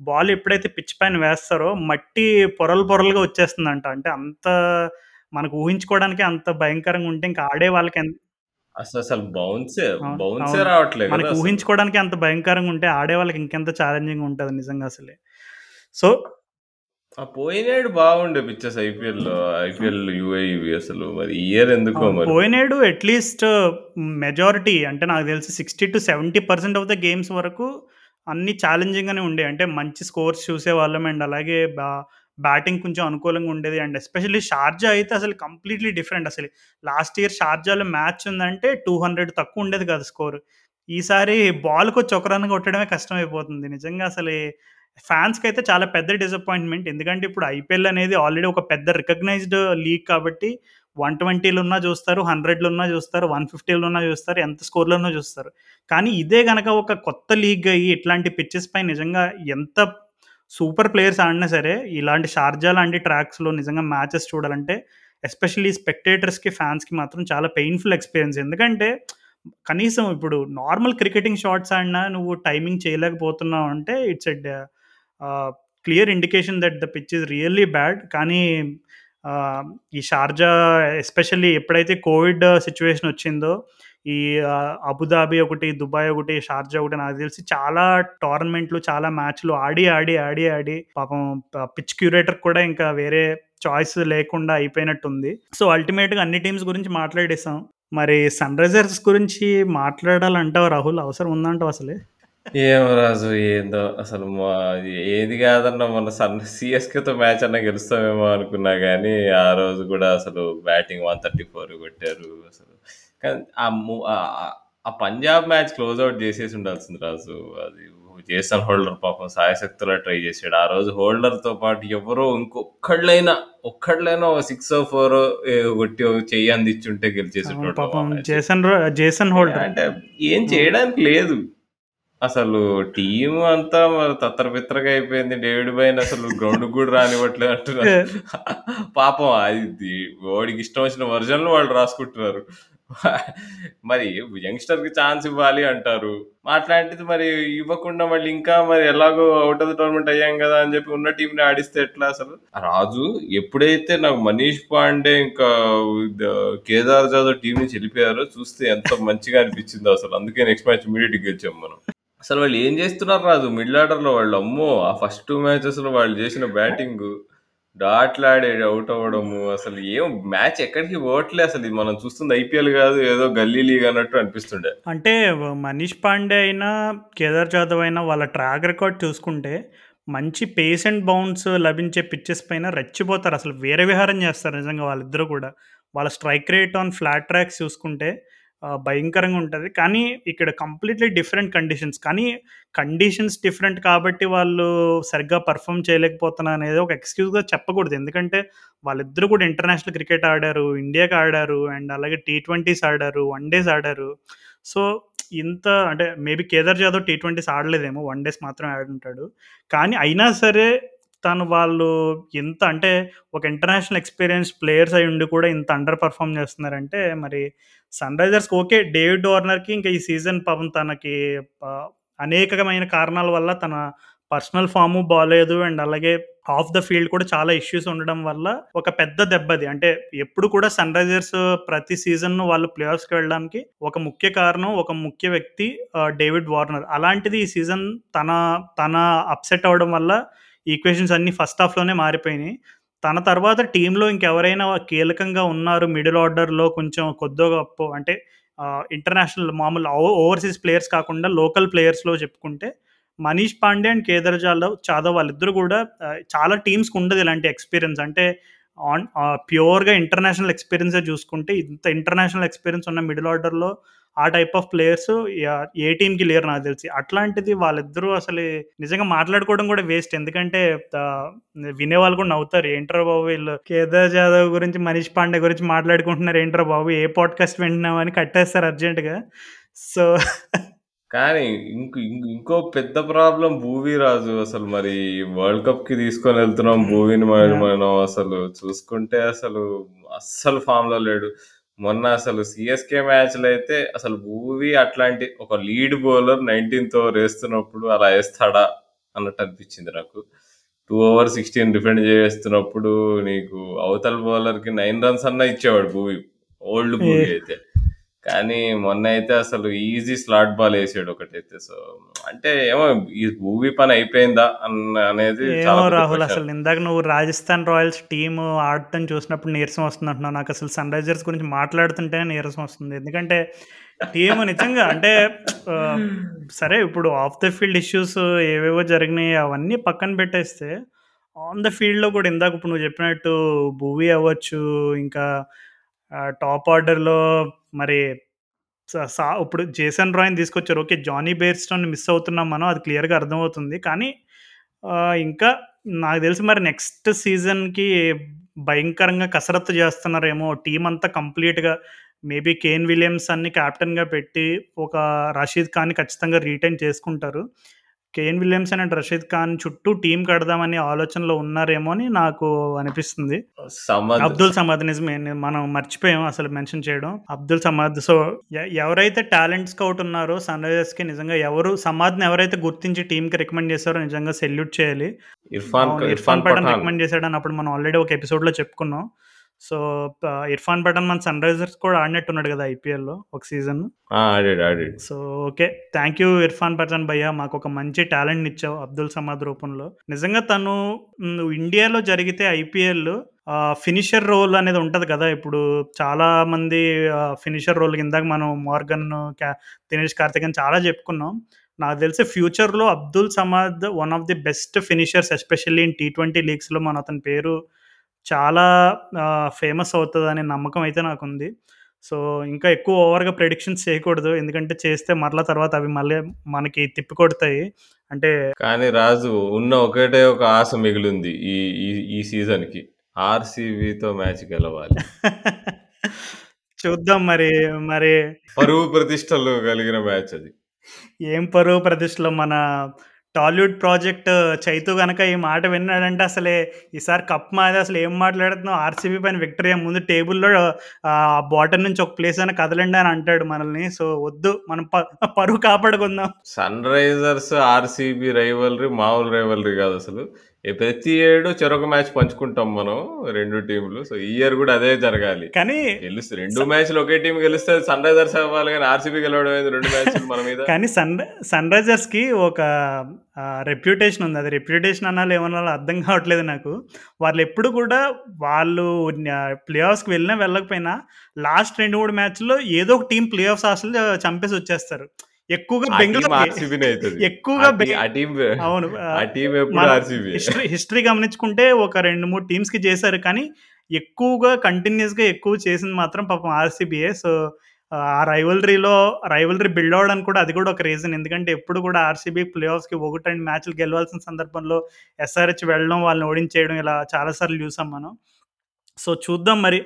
బాల్ ఎప్పుడైతే పిచ్ పైన వేస్తారో మట్టి పొరలు పొరలుగా వచ్చేస్తుందంట. అంటే అంత మనకు ఊహించుకోవడానికే అంత భయంకరంగా ఉంటే ఇంకా ఆడే వాళ్ళకి బౌన్సే. బౌన్సే మనకి అసలు. ఊహించుకోవడానికే అంత భయంకరంగా ఉంటే ఆడేవాళ్ళకి ఇంకెంత ఛాలెంజింగ్‌గా ఉంటది నిజంగా అసలే. సో ఆ పోయినేడు బాగుండే పిచెస్ ఐపీఎల్‌లో. ఐపీఎల్ యూఏఈవి అసలు. మరి ఇయర్ ఎందుకో. మరి. పోయినేడు అట్‌లీస్ట్ మెజారిటీ అంటే నాకు తెలిసి 60-70% ఆఫ్ ద గేమ్స్ వరకు అన్నీ ఛాలెంజింగ్‌గానే ఉండేయి. అంటే మంచి స్కోర్స్ చూసేవాళ్ళం అండ్ అలాగే బా బ్యాటింగ్ కొంచెం అనుకూలంగా ఉండేది. అండ్ ఎస్పెషల్లీ షార్జా అయితే అసలు కంప్లీట్‌లీ డిఫరెంట్ అసలు. లాస్ట్ ఇయర్ షార్జాలో మ్యాచ్ ఉందంటే 200 తక్కువ ఉండేది కాదు స్కోర్. ఈసారి బాల్‌కొచ్చి ఒక రన్ కొట్టడమే కష్టమైపోతుంది. నిజంగా అసలు ఫ్యాన్స్కి అయితే చాలా పెద్ద డిసప్పాయింట్‌మెంట్. ఎందుకంటే ఇప్పుడు ఐపీఎల్ అనేది ఆల్రెడీ ఒక పెద్ద రికగ్నైజ్డ్ లీగ్ కాబట్టి 120లున్నా చూస్తారు, 100లున్నా చూస్తారు, 150లున్నా చూస్తారు, ఎంత స్కోర్‌లున్నా చూస్తారు. కానీ ఇదే గనక ఒక కొత్త లీగ్ అయ్యి ఇట్లాంటి పిచెస్ పై నిజంగా ఎంత సూపర్ ప్లేయర్స్ ఆడినా సరే, ఇలాంటి షార్జా లాంటి ట్రాక్స్‌లో నిజంగా మ్యాచెస్ చూడాలంటే ఎస్పెషల్లీ స్పెక్టేటర్స్‌కి, ఫ్యాన్స్‌కి మాత్రం చాలా పెయిన్‌ఫుల్ ఎక్స్‌పీరియన్స్. ఎందుకంటే కనీసం ఇప్పుడు నార్మల్ క్రికెటింగ్ షాట్స్ ఆడినా నువ్వు టైమింగ్ చేయలేకపోతున్నావు అంటే it's a the clear indication that the pitch is really bad. కానీ ఈ షార్జా ఎస్పెషల్లీ ఎప్పుడైతే కోవిడ్ సిచ్యువేషన్ వచ్చిందో, ఈ అబుదాబి ఒకటి, దుబాయ్ ఒకటి, షార్జా ఒకటి నాకు తెలిసి చాలా టోర్నమెంట్‌లు, చాలా మ్యాచ్‌లు ఆడి, ఆడి, ఆడి, ఆడి పాపం పిచ్ క్యూరేటర్ కూడా ఇంకా వేరే చాయిస్ లేకుండా అయిపోయినట్టుంది. సో, అల్టిమేట్‌గా అన్ని టీమ్స్ గురించి మాట్లాడేసాం. మరి సన్‌రైజర్స్ గురించి మాట్లాడాలంటావు రాహుల్? అవసరం ఉందంటావు అసలే? ఏమో రాజు ఏందో అసలు మా ఏది కాదన్నా మొన్న సన్ సీఎస్‌కేతో మ్యాచ్ అన్నా గెలుస్తామేమో అనుకున్నా గానీ, ఆ రోజు కూడా అసలు బ్యాటింగ్ 134 కొట్టారు అసలు. కానీ ఆ ము ఆ పంజాబ్ మ్యాచ్ క్లోజ్ ఔట్ చేసేసి ఉండాల్సింది రాజు. అది జేసన్ హోల్డర్ పాపం శాయశక్తులా ట్రై చేసాడు. ఆ రోజు హోల్డర్‌తో పాటు ఎవరో ఇంకొక్కళ్ళైనా, ఒక్కళ్ళైనా ఓ సిక్సో, ఫోరో ఏ కొట్టి ఒక చెయ్యి అందించుంటే అవును. ఆ పాపం match. Jason Roy Jason Holder. అంటే ఏం చేయడానికి లేదు. అసలు టీమ్ అంతా మరి తత్తరబిత్తరగా అయిపోయింది. డేవిడ్ బైన్ అసలు గ్రౌండ్‌కి కూడా రానివ్వట్లేదు అంటున్నారు. పాపం అది వాడికి ఇష్టం వచ్చిన వెర్షన్‌లో వాళ్ళు రాసుకుంటున్నారు. మరి యంగ్‌స్టర్‌కి ఛాన్స్ ఇవ్వాలి అంటారు. అట్లాంటిది మరి ఇవ్వకుండా మళ్ళీ ఇంకా మరి ఎలాగో ఔట్ ఆఫ్ ది టోర్నమెంట్ అయ్యాం గదా! అని జెప్పి ఉన్న టీమ్‌ని ఆడిస్తే ఎట్లా అసలు? రాజు ఎప్పుడైతే నాకు మనీష్ పాండే ఇంకా ద కేదార్ జాదవ్ టీమ్ నుంచి ఎళ్ళిపోయారో చూస్తే ఎంత మంచిగా అనిపించిందో అసలు. అందుకే నెక్స్ట్ మ్యాచ్ ఇమ్మీడియేట్‌గా గెలిచాం మనం. అసలు వాళ్ళు ఏం చేస్తున్నారు రాదు మిడిల్ ఆర్డర్‌లో వాళ్ళు అమ్మో! ఆ ఫస్ట్ 2 మ్యాచెస్‌లో వాళ్ళు చేసిన బ్యాటింగు డాట్లాడే ఔట్ అవ్వడము అసలు ఏం మ్యాచ్ ఎక్కడికి పోవట్లే అసలు ఇది మనం చూస్తుంది ఐపీఎల్ కాదు ఏదో గల్లీ లీగ్ అన్నట్టు అనిపిస్తుండే. అంటే మనీష్ పాండే అయినా, కేదార్ జాదవ్ అయినా వాళ్ళ ట్రాక్ రికార్డ్ చూసుకుంటే మంచి పేస్ అండ్ బౌన్స్ లభించే పిచ్చెస్ పైన రెచ్చిపోతారు. అసలు వేరే విహారం చేస్తారు నిజంగా వాళ్ళిద్దరూ కూడా. వాళ్ళ strike rate on flat tracks చూసుకుంటే భయంకరంగా ఉంటుంది కానీ ఇక్కడ కంప్లీట్‌లీ డిఫరెంట్ కండిషన్స్. కానీ కండిషన్స్ డిఫరెంట్ కాబట్టి వాళ్ళు సరిగ్గా పర్ఫామ్ చేయలేకపోతున్నా అనేది ఒక ఎక్స్‌క్యూజ్‌గా చెప్పకూడదు. ఎందుకంటే వాళ్ళిద్దరూ కూడా ఇంటర్నేషనల్ క్రికెట్ ఆడారు. ఇండియాకి ఆడారు. అండ్ అలాగే టీ20స్ ఆడారు. వన్ డేస్ ఆడారు. సో, ఇంత అంటే maybe Kedar Jadhav T twenties ఆడలేదేమో. One days మాత్రమే ఆడుంటాడు. కానీ అయినా సరే తను వాళ్ళు ఎంత అంటే ఒక ఇంటర్నేషనల్ ఎక్స్‌పీరియన్స్ ప్లేయర్స్ అయ్యుండి కూడా ఇంత అండర్ పెర్ఫార్మ్ చేస్తున్నారంటే మరి సన్ రైజర్స్కి ఓకే. డేవిడ్ వార్నర్‌కి ఇంకా ఈ సీజన్ పాపం తనకి అనేకమైన కారణాల వల్ల తన పర్సనల్ ఫాము బాగాలేదు అండ్ అలాగే ఆఫ్ ద ఫీల్డ్ కూడా చాలా ఇష్యూస్ ఉండడం వల్ల ఒక పెద్ద దెబ్బది. అంటే ఎప్పుడు కూడా సన్ రైజర్స్ ప్రతి సీజన్ వాళ్ళు ప్లే ఆఫ్స్‌కి వెళ్ళడానికి ఒక ముఖ్య కారణం, ఒక ముఖ్య వ్యక్తి డేవిడ్ వార్నర్. అలాంటిది ఈ సీజన్ తన తన అప్‌సెట్ అవ్వడం వల్ల ఈక్వేషన్స్ అన్నీ ఫస్ట్ హాఫ్‌లోనే మారిపోయినాయి. తన తర్వాత టీంలో ఇంకెవరైనా కీలకంగా ఉన్నారు మిడిల్ ఆర్డర్‌లో కొంచెం కొద్దో అంటే ఇంటర్నేషనల్ మామూలు ఓ ఓవర్‌సీస్ ప్లేయర్స్ కాకుండా లోకల్ ప్లేయర్స్‌లో చెప్పుకుంటే మనీష్ పాండే అండ్ కేదార్ జాదవ్ జాదవ్ వాళ్ళిద్దరు కూడా చాలా టీమ్స్‌కి ఉండదు ఇలాంటి ఎక్స్‌పీరియన్స్. అంటే ఆన్ ప్యూర్‌గా ఇంటర్నేషనల్ ఎక్స్‌పీరియన్సే చూసుకుంటే ఇంత ఇంటర్నేషనల్ ఎక్స్‌పీరియన్స్ ఉన్న మిడిల్ ఆర్డర్‌లో ఆ టైప్ ఆఫ్ ప్లేయర్స్ ఏ టీమ్‌కి లేరు నాకు తెలిసి. అట్లాంటిది వాళ్ళిద్దరూ అసలు నిజంగా మాట్లాడుకోవడం కూడా వేస్ట్. ఎందుకంటే ఆహ్, వినేవాళ్ళు కూడా నవ్వుతారు. ఏంట్రా బాబు వీళ్ళు కేదార్ జాదవ్ గురించి, మనీష్ పాండే గురించి మాట్లాడుకుంటున్నారు ఏంట్రా బాబు! ఏ పాడ్‌కాస్ట్ వింటున్నావు అని కట్టేస్తారు అర్జెంట్‌గా. సో కానీ ఇంక్ ఇంక్ పెద్ద ప్రాబ్లమ్ భువీ రాజు. అసలు మరి వరల్డ్ కప్‌కి తీసుకొని వెళ్తున్నాం భువీని! మనం అసలు చూసుకుంటే అసలు అస్సలు ఫామ్‌లో లేడు. మొన్న అసలు సీఎస్‌కే మ్యాచ్‌లో అయితే అసలు భువీ అట్లాంటి ఒక లీడ్ బౌలర్ 19థ్ ఓవర్ ఏస్తున్నప్పుడు అలా ఏస్తాడా అన్నట్టు అనిపించింది నాకు. 2 ఓవర్ 16 డిఫెండ్ చేస్తున్నప్పుడు నీకు అవతల బౌలర్‌కి 9 రన్స్ అన్నా ఇచ్చేవాడు భువీ. ఓల్డ్ భువీ అయితే. కానీ మొన్నైతే అసలు ఈజీ స్లాట్ బాల్ ఏసాడు ఒకటైతే. సో, అంటే ఏమో ఈ భువీ పని అయిపోయిందా అన్న అనేది ఏమో రాహుల్. అసలు ఇందాక నువ్వు రాజస్థాన్ రాయల్స్ టీము ఆడటం చూసినప్పుడు నీరసం వస్తుందంటున్నావు. నాకసలు సన్‌రైజర్స్ గురించి మాట్లాడుతుంటేనే నీరసం వస్తుంది. ఎందుకంటే టీము నిజంగా అంటే సరే ఇప్పుడు ఆఫ్ ద ఫీల్డ్ ఇష్యూస్ ఏవేవో జరిగినాయి అవన్నీ పక్కన పెట్టేస్తే ఆన్ ద ఫీల్డ్‌లో కూడా ఇందాక ఇప్పుడు నువ్వు చెప్పినట్టు భువీ అవ్వచ్చు, ఇంకా టాప్ ఆర్డర్‌లో మరి స సా ఇప్పుడు జేసన్ రాయ్‌ని తీసుకొచ్చారు. ఓకే. జానీ బెయిర్‌స్టోని మిస్ అవుతున్నాం మనం. అది క్లియర్‌గా అర్థమవుతుంది. కానీ ఆహ్, ఇంకా నాకు తెలిసి మరి నెక్స్ట్ సీజన్‌కి భయంకరంగా కసరత్తు చేస్తున్నారేమో టీమ్ అంతా కంప్లీట్‌గా మేబీ కేన్ విలియమ్సన్‌ని కెప్టెన్‌గా పెట్టి ఒక రషీద్ ఖాన్‌ని ఖచ్చితంగా రిటైన్ చేసుకుంటారు. Kane Williamson and Rashid Khan చుట్టూ టీమ్ కడదామనే ఆలోచనలో ఉన్నారేమో అని నాకు అనిపిస్తుంది. అబ్దుల్ సమద్ నిజమే. మనం మర్చిపోయాం అసలు మెన్షన్ చేయడం. అబ్దుల్ సమద్. సో, ఎవరైతే టాలెంట్ స్కౌట్ ఉన్నారో సన్‌రైజర్స్‌కి నిజంగా ఎవరు సమాద్‌ని ఎవరైతే గుర్తించి టీమ్‌కి రికమెండ్ చేసారో నిజంగా సెల్యూట్ చేయాలి. ఇర్ఫాన్. క ఇర్ఫాన్ పఠాన్. రికమెండ్ చేసాడని అప్పుడు మనం ఆల్రెడీ ఒక ఎపిసోడ్‌లో చెప్పుకున్నాం. సో, ఇర్ఫాన్ పఠాన్ మన సన్‌రైజర్స్ కూడా ఆడినట్టున్నాడు కదా! ఐపీఎల్‌లో ఒక సీజన్. ఆ! ఆడాడు. ఆడాడు. So, okay. Thank you Irfan Pathan భయ్యా. మాకొక మంచి టాలెంట్‌నిచ్చావు అబ్దుల్ సమాద్ రూపంలో. నిజంగా తను ఇండియాలో జరిగితే ఐపీఎల్ ఫినిషర్ రోల్ అనేది ఉంటది కదా! ఇప్పుడు చాలా మంది ఫినిషర్ రోల్ ఇందాక మనం మోర్గన్, దినేష్ కార్తిక్ చాలా చెప్పుకున్నాం. నాకు తెలిసి ఫ్యూచర్‌లో Abdul Samad one of the best finishers especially in T20 లీగ్స్‌లో మన అతని పేరు చాలా ఫేమస్ అవుతదనే నమ్మకం అయితే నాకుంది. సో, ఇంకా ఎక్కువ ఓవర్‌గా ప్రెడిక్షన్స్ చేయకూడదు. ఎందుకంటే చేస్తే మరలా తర్వాత అవి మళ్ళీ మనకి తిప్పికొడతాయి. అంటే కానీ రాజు ఉన్న ఒకటే ఒక ఆశ మిగిలుంది ఈ ఈ ఈ సీజన్‌కి. ఆర్‌సీబీతో మ్యాచ్ గెలవాలి. చూద్దాం మరి, మరి పరువు ప్రతిష్టలు కలిగిన మ్యాచ్ అది. ఏం పరువు ప్రతిష్టలో మన టాలీవుడ్ ప్రాజెక్ట్ చైతు గనక ఈ మాట విన్నాడంటే అసలే ఈసారి కప్ మాది అసలు ఏం మాట్లాడుతున్నావు? ఆర్సీబీ పైన విక్టరీ ముందు టేబుల్లో ఆ బాటమ్ నుంచి ఒక ప్లేస్ అయినా కదలండి అని అంటాడు మనల్ని. సో వద్దు మనం పరువు కాపాడుకుందాం. సన్ రైజర్స్ ఆర్సీబీ రైవల్రీ మామూలు రైవల్రీ కాదు అసలు. ప్రతి ఏడు చెరొక మ్యాచ్ పంచుకుంటాం మనం రెండు టీంలు సో ఈ ఇయర్ కూడా అదే జరగాలి. కానీ గెలుస్తే రెండు మ్యాచ్లు ఒకే టీం గెలిస్తే సన్ రైజర్స్ అవ్వాలి కానీ ఆర్సీబీ గెలవడం రెండు మ్యాచ్లు మన మీద. కానీ సన్ సన్ రైజర్స్కి ఒక రెప్యుటేషన్ ఉంది. అది రెప్యుటేషన్ అనాలి ఏమన్నా అర్థం కావట్లేదు నాకు. వాళ్ళు ఎప్పుడు కూడా వాళ్ళు ప్లే ఆఫ్స్కి వెళ్ళినా వెళ్ళకపోయినా లాస్ట్ రెండు మూడు మ్యాచ్లో ఏదో ఒక టీం ప్లే ఆఫ్స్ అసలు చంపేసి వచ్చేస్తారు. ఎక్కువగా బెంగళూరు ఎక్కువగా అవును హిస్టరీ హిస్టరీ గమనించుకుంటే ఒక రెండు మూడు టీమ్స్కి చేశారు కానీ ఎక్కువగా కంటిన్యూస్గా ఎక్కువ చేసింది మాత్రం పాపం ఆర్సీబీఏ సో ఆ రైవలరీలో రైవలరీ బిల్డ్ అవ్వడానికి కూడా అది కూడా ఒక రీజన్ ఎందుకంటే ఎప్పుడు కూడా ఆర్సీబీ ప్లే ఆఫ్స్కి ఒకటి రెండు మ్యాచ్లు గెలవాల్సిన సందర్భంలో ఎస్ఆర్హెచ్ వెళ్ళడం వాళ్ళని ఓడించేయడం ఇలా చాలాసార్లు చూసాం మనం. సో చూద్దాం మరి.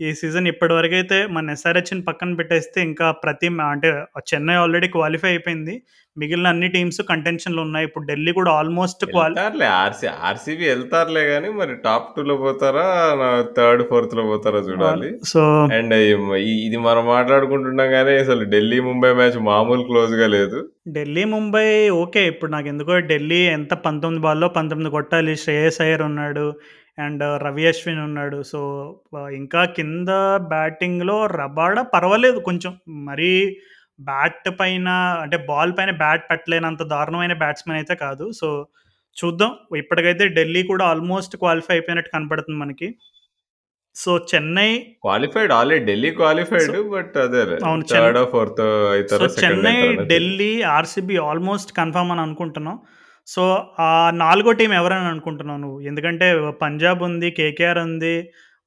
ఈ సీజన్ ఇప్పటివరకు అయితే మన ఎస్ఆర్హెచ్ని పక్కన పెట్టేస్తే ఇంకా ప్రతి అంటే చెన్నై ఆల్రెడీ క్వాలిఫై అయిపోయింది. మిగిలిన అన్ని టీమ్స్ కంటెన్షన్లో ఉన్నాయి. ఇప్పుడు ఢిల్లీ కూడా ఆల్మోస్ట్ క్వాలి ఆర్సీ ఆర్సీబీ వెళ్తారులే కానీ మరి టాప్ టూ లో పోతారా థర్డ్ ఫోర్త్లో పోతారా చూడాలి. సో అండ్ ఇది మనం మాట్లాడుకుంటున్నాం కానీ అసలు ఢిల్లీ ముంబై మ్యాచ్ మామూలు క్లోజ్గా లేదు. ఢిల్లీ ముంబై ఓకే. ఇప్పుడు నాకు ఎందుకో ఢిల్లీ ఎంత పంతొమ్మిది బాల్లో పంతొమ్మిది కొట్టాలి. శ్రేయస్ అయ్యర్ ఉన్నాడు. అండ్ రవి అశ్విన్ ఉన్నాడు. సో ఇంకా కింద బ్యాటింగ్లో రబాడా పర్వాలేదు కొంచెం. మరీ బ్యాట్ పైన అంటే బాల్ పైన బ్యాట్ పెట్టలేనంత దారుణమైన బ్యాట్స్మెన్ అయితే కాదు. సో చూద్దాం. ఇప్పటికైతే ఢిల్లీ కూడా ఆల్మోస్ట్ క్వాలిఫై అయిపోయినట్టు కనపడుతుంది మనకి. So Chennai qualified already Delhi qualified but అదే అవును, so Chennai Delhi RCB almost confirm అని అనుకుంటున్నాం. సో ఆ నాలుగో టీం ఎవరని అనుకుంటున్నావు నువ్వు? ఎందుకంటే పంజాబ్ ఉంది కేకేఆర్ ఉంది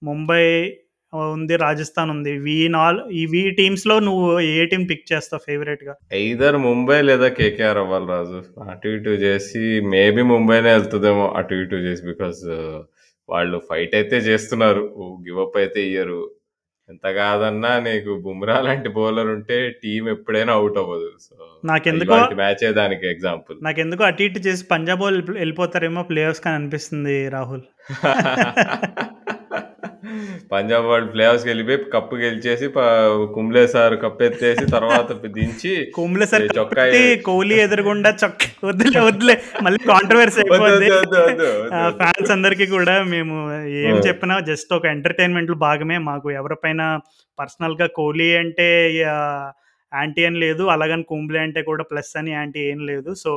ముంబై ఉంది రాజస్థాన్ ఉంది. వీ నాల్ ఈ టీమ్స్ టీమ్స్లో నువ్వు ఏ టీం పిక్ చేస్తావు ఫేవరెట్గా? ఐదర్ ముంబై లేదా కేకేఆర్ అవ్వాలి రాజు. అటు ఇటు చేసి మేబీ ముంబైనే వెళ్తుందేమో అటు ఇటు చేసి బికాస్ వాళ్ళు ఫైట్ అయితే చేస్తున్నారు. గివప్ అయితే ఇయ్యరు. ఎంత కాదన్నా నీకు బుమ్రా లాంటి బౌలర్ ఉంటే టీం ఎప్పుడైనా అవుట్ అవ్వదు. సో నాకెందుకో మ్యాచే దానికి ఎగ్జాంపుల్ నాకెందుకో అటు ఇటు చేసి పంజాబ్ వాళ్ళు వెళ్ళి- వెళ్ళిపోతారేమో ప్లేయర్స్ కానీ అనిపిస్తుంది రాహుల్. పంజాబ్ వాళ్ళు ప్లే ఆఫ్స్కి వెళ్ళిపోయి కప్పు గెలిచేసి కుంబ్లే సార్ కప్పు ఎత్తేసి తర్వాత దించి కుంబ్లే సార్ చొక్కా కోహ్లీ ఎదురుగుండా చొక్క వద్దులే వద్దులే మళ్ళీ కాంట్రవర్సీ వద్దు. ఫ్యాన్స్ అందరికీ కూడా మేము ఏం. చెప్పినా జస్ట్ ఒక ఎంటర్టైన్మెంట్ భాగమే మాకు ఎవరిపైన పర్సనల్గా కోహ్లీ అంటే యాంటీ అని లేదు అలాగని కుంబ్లే అంటే కూడా ప్లస్ అని యాంటీ ఏం లేదు. సో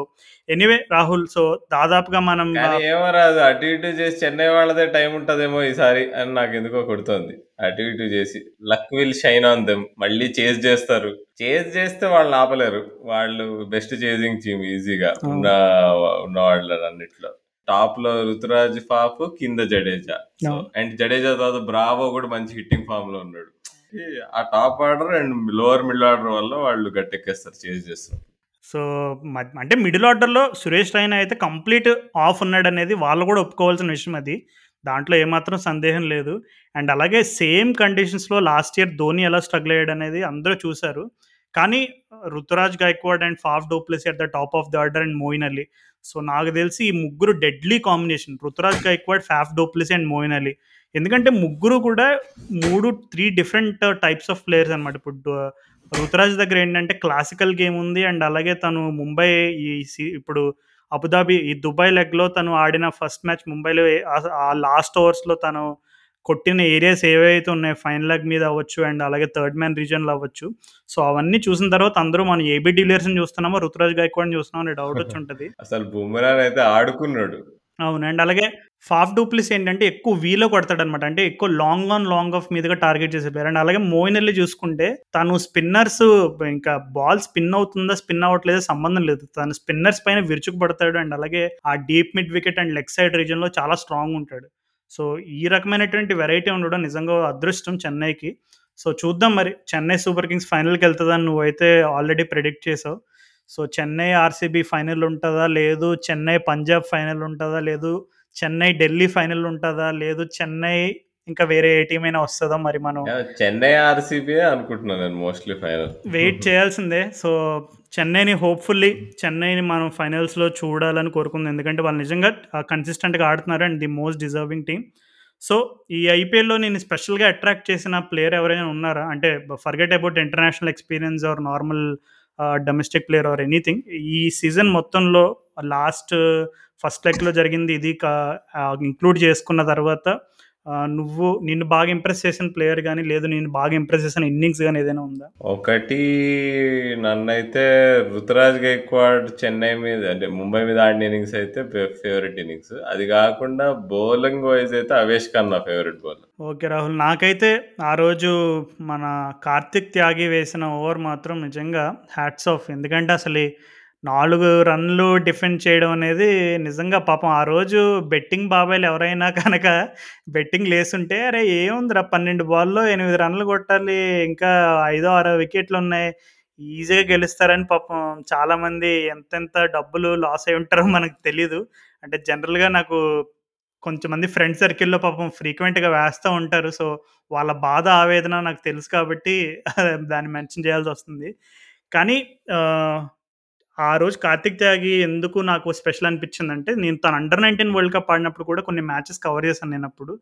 ఎనీవే రాహుల్ సో దాదాపుగా మనం ఏమో రాదు అటు ఇటు చేసి చెన్నై వాళ్ళదే టైం ఉంటదేమో ఈసారి అని నాకు ఎందుకో కొడుతోంది. అటు ఇటు చేసి luck will shine on them మళ్ళీ చేజ్ చేస్తారు. చేజ్ చేస్తే వాళ్ళని ఆపలేరు. వాళ్ళు బెస్ట్ చేజింగ్ టీమ్ ఈజీగా ఉన్న ఉన్న వాళ్ళ అన్నిట్లో. టాప్లో రుతురాజ్ ఫాఫ్ కింద జడేజా. అండ్ జడేజా తర్వాత బ్రావో కూడా మంచి హిట్టింగ్ ఫామ్లో ఉన్నాడు. ఆ top order and lower middle order వల్ల వాళ్ళు గట్టెక్కేస్తారు చేజ్ చేస్తారు. సో మ- అంటే మిడిల్ ఆర్డర్లో సురేష్ రైనా అయితే కంప్లీట్ ఆఫ్ ఉన్నాడు అనేది వాళ్ళు కూడా ఒప్పుకోవాల్సిన విషయం అది. దాంట్లో ఏమాత్రం సందేహం లేదు. అండ్ అలాగే సేమ్ కండిషన్స్లో లాస్ట్ ఇయర్ ధోని ఎలా స్ట్రగుల్ అయ్యాడు అనేది అందరూ చూశారు. కానీ Ruturaj Gaikwad and Faf du Plessis at the top of the order and Moeen Ali. So నాకు తెలిసి ఈ ముగ్గురు deadly combination Ruturaj Gaikwad Faf du Plessis and Moeen Ali. ఎందుకంటే ముగ్గురు కూడా మూడు three different types of players అనమాట ఇప్పుడు రుతురాజ్ దగ్గర ఏంటంటే క్లాసికల్ గేమ్ ఉంది. అండ్ అలాగే తను ముంబై ఈ ఇప్పుడు అబుదాబి ఈ దుబాయ్ లెగ్లో తను ఆడిన ఫస్ట్ మ్యాచ్ ముంబైలో ఆ- లాస్ట్ ఓవర్స్లో తను కొట్టిన ఏరియాస్ ఏవైతే ఉన్నాయో ఫైన్ లెగ్ మీద అవ్వచ్చు అండ్ అలాగే థర్డ్ మ్యాన్ రీజన్లో అవ్వచ్చు. సో అవన్నీ చూసిన తర్వాత అందరూ మనం ఏబీ డీలర్స్ని చూస్తున్నామో రుతురాజ్ గైక్వాడ్ని చూస్తున్నామో అనే డౌట్ వచ్చి ఉంటుంది. అసలు బుమ్రాన్ అయితే ఆడుకున్నాడు. అవును. అండ్ అలాగే ఫాఫ్ డూప్లిస్ ఏంటంటే ఎక్కువ వీలో కొడతాడు అనమాట అంటే ఎక్కువ లాంగ్ ఆన్ లాంగ్ ఆఫ్ మీదుగా టార్గెట్ చేసే ప్లేయర్ అండ్ అలాగే మోయిన్ అల్లీ చూసుకుంటే తను స్పిన్నర్స్ ఇంకా బాల్ స్పిన్ అవుతుందా స్పిన్ అవ్వట్లేదో సంబంధం లేదు. తను స్పిన్నర్స్ పైన విరుచుకు పడతాడు అండ్ అలాగే ఆ deep mid wicket and leg side రీజన్లో చాలా స్ట్రాంగ్ ఉంటాడు. సో ఈ రకమైనటువంటి వెరైటీ ఉండడం నిజంగా అదృష్టం చెన్నైకి. సో చూద్దాం మరి. చెన్నై సూపర్ కింగ్స్ ఫైనల్కి వెళ్తుందని నువ్వైతే ఆల్రెడీ ప్రెడిక్ట్ చేసావు. సో చెన్నై ఆర్సీబీ ఫైనల్ ఉంటుందా? లేదు. చెన్నై పంజాబ్ ఫైనల్ ఉంటుందా? లేదు. చెన్నై ఢిల్లీ ఫైనల్ ఉంటుందా? లేదు. చెన్నై ఇంకా వేరే ఏ టీం అయినా వస్తుందా మరి మనం? చెన్నై ఆర్సీబీ అనుకుంటున్నాను నేను మోస్ట్లీ ఫైనల్ వెయిట్ చేయాల్సిందే. సో చెన్నైని హోప్‌ఫుల్లీ చెన్నైని మనం ఫైనల్స్‌లో చూడాలని కోరుకుందాం. ఎందుకంటే వాళ్ళు నిజంగా కన్సిస్టెంట్‌గా ఆడుతున్నారు and the most deserving team. So, ఈ ఐపీఎల్‌లో నేను స్పెషల్‌గా అట్రాక్ట్ చేసిన ప్లేయర్ ఎవరైనా ఉన్నారా? అంటే forget about international experience or normal domestic player or anything. ఈ సీజన్ మొత్తంలో లాస్ట్ ఫస్ట్ లెగ్‌లో జరిగింది ఇది కా ఇంక్లూడ్ చేసుకున్న తర్వాత నువ్వు నిన్ను బాగా ఇంప్రెస్ చేసిన ప్లేయర్ గాని, లేదు నిన్ను బాగా ఇంప్రెస్ చేసిన ఇన్నింగ్స్ గాని ఏదైనా ఉందా? ఒకటి నన్నైతే 'రుతురాజ్ గైక్వాడ్' చెన్నై మీద అంటే ముంబై మీద ఆడిన ఇన్నింగ్స్ అయితే ఫేవరెట్ ఇన్నింగ్స్. అది గాకుండా బౌలింగ్ వైస్ అయితే 'అవేష్ ఖాన్' నా ఫేవరెట్ బౌలర్. ఓకే రాహుల్. నాకైతే ఆ రోజు మన కార్తిక్ త్యాగి వేసిన ఓవర్ మాత్రం నిజంగా హ్యాట్స్ ఆఫ్. ఎందుకంటే అసలు నాలుగు రన్‌లు డిఫెండ్ చేయడం అనేది నిజంగా పాపం ఆ రోజు బెట్టింగ్ బాబాయిలు ఎవరైనా కనుక బెట్టింగ్ లేసుంటే అరే ఏముందిరా 12 బాల్‌లో ఎనిమిది రన్‌లు కొట్టాలి. ఇంకా ఐదో, ఆరో వికెట్లున్నాయి. ఈజీగా గెలుస్తారని పాపం చాలామంది ఎంతెంత డబ్బులు లాస్ అయ్యి ఉంటారో మనకు తెలీదు. అంటే జనరల్‌గా నాకు కొంచెంమంది ఫ్రెండ్ సర్కిల్‌లో పాపం ఫ్రీక్వెంట్‌గా వేస్తూ ఉంటారు. సో, వాళ్ళ బాధ, ఆవేదన నాకు తెలుసు కాబట్టి దాన్ని మెన్షన్ చేయాల్సి వస్తుంది కానీ ఆ రోజు కార్తిక్ త్యాగి ఎందుకు నాకు స్పెషల్ అనిపించిందంటే, నేను తను అండర్ 19 వరల్డ్ కప్ ఆడినప్పుడు కూడా కొన్ని మ్యాచెస్ కవర్ చేశాను నేనప్పుడు.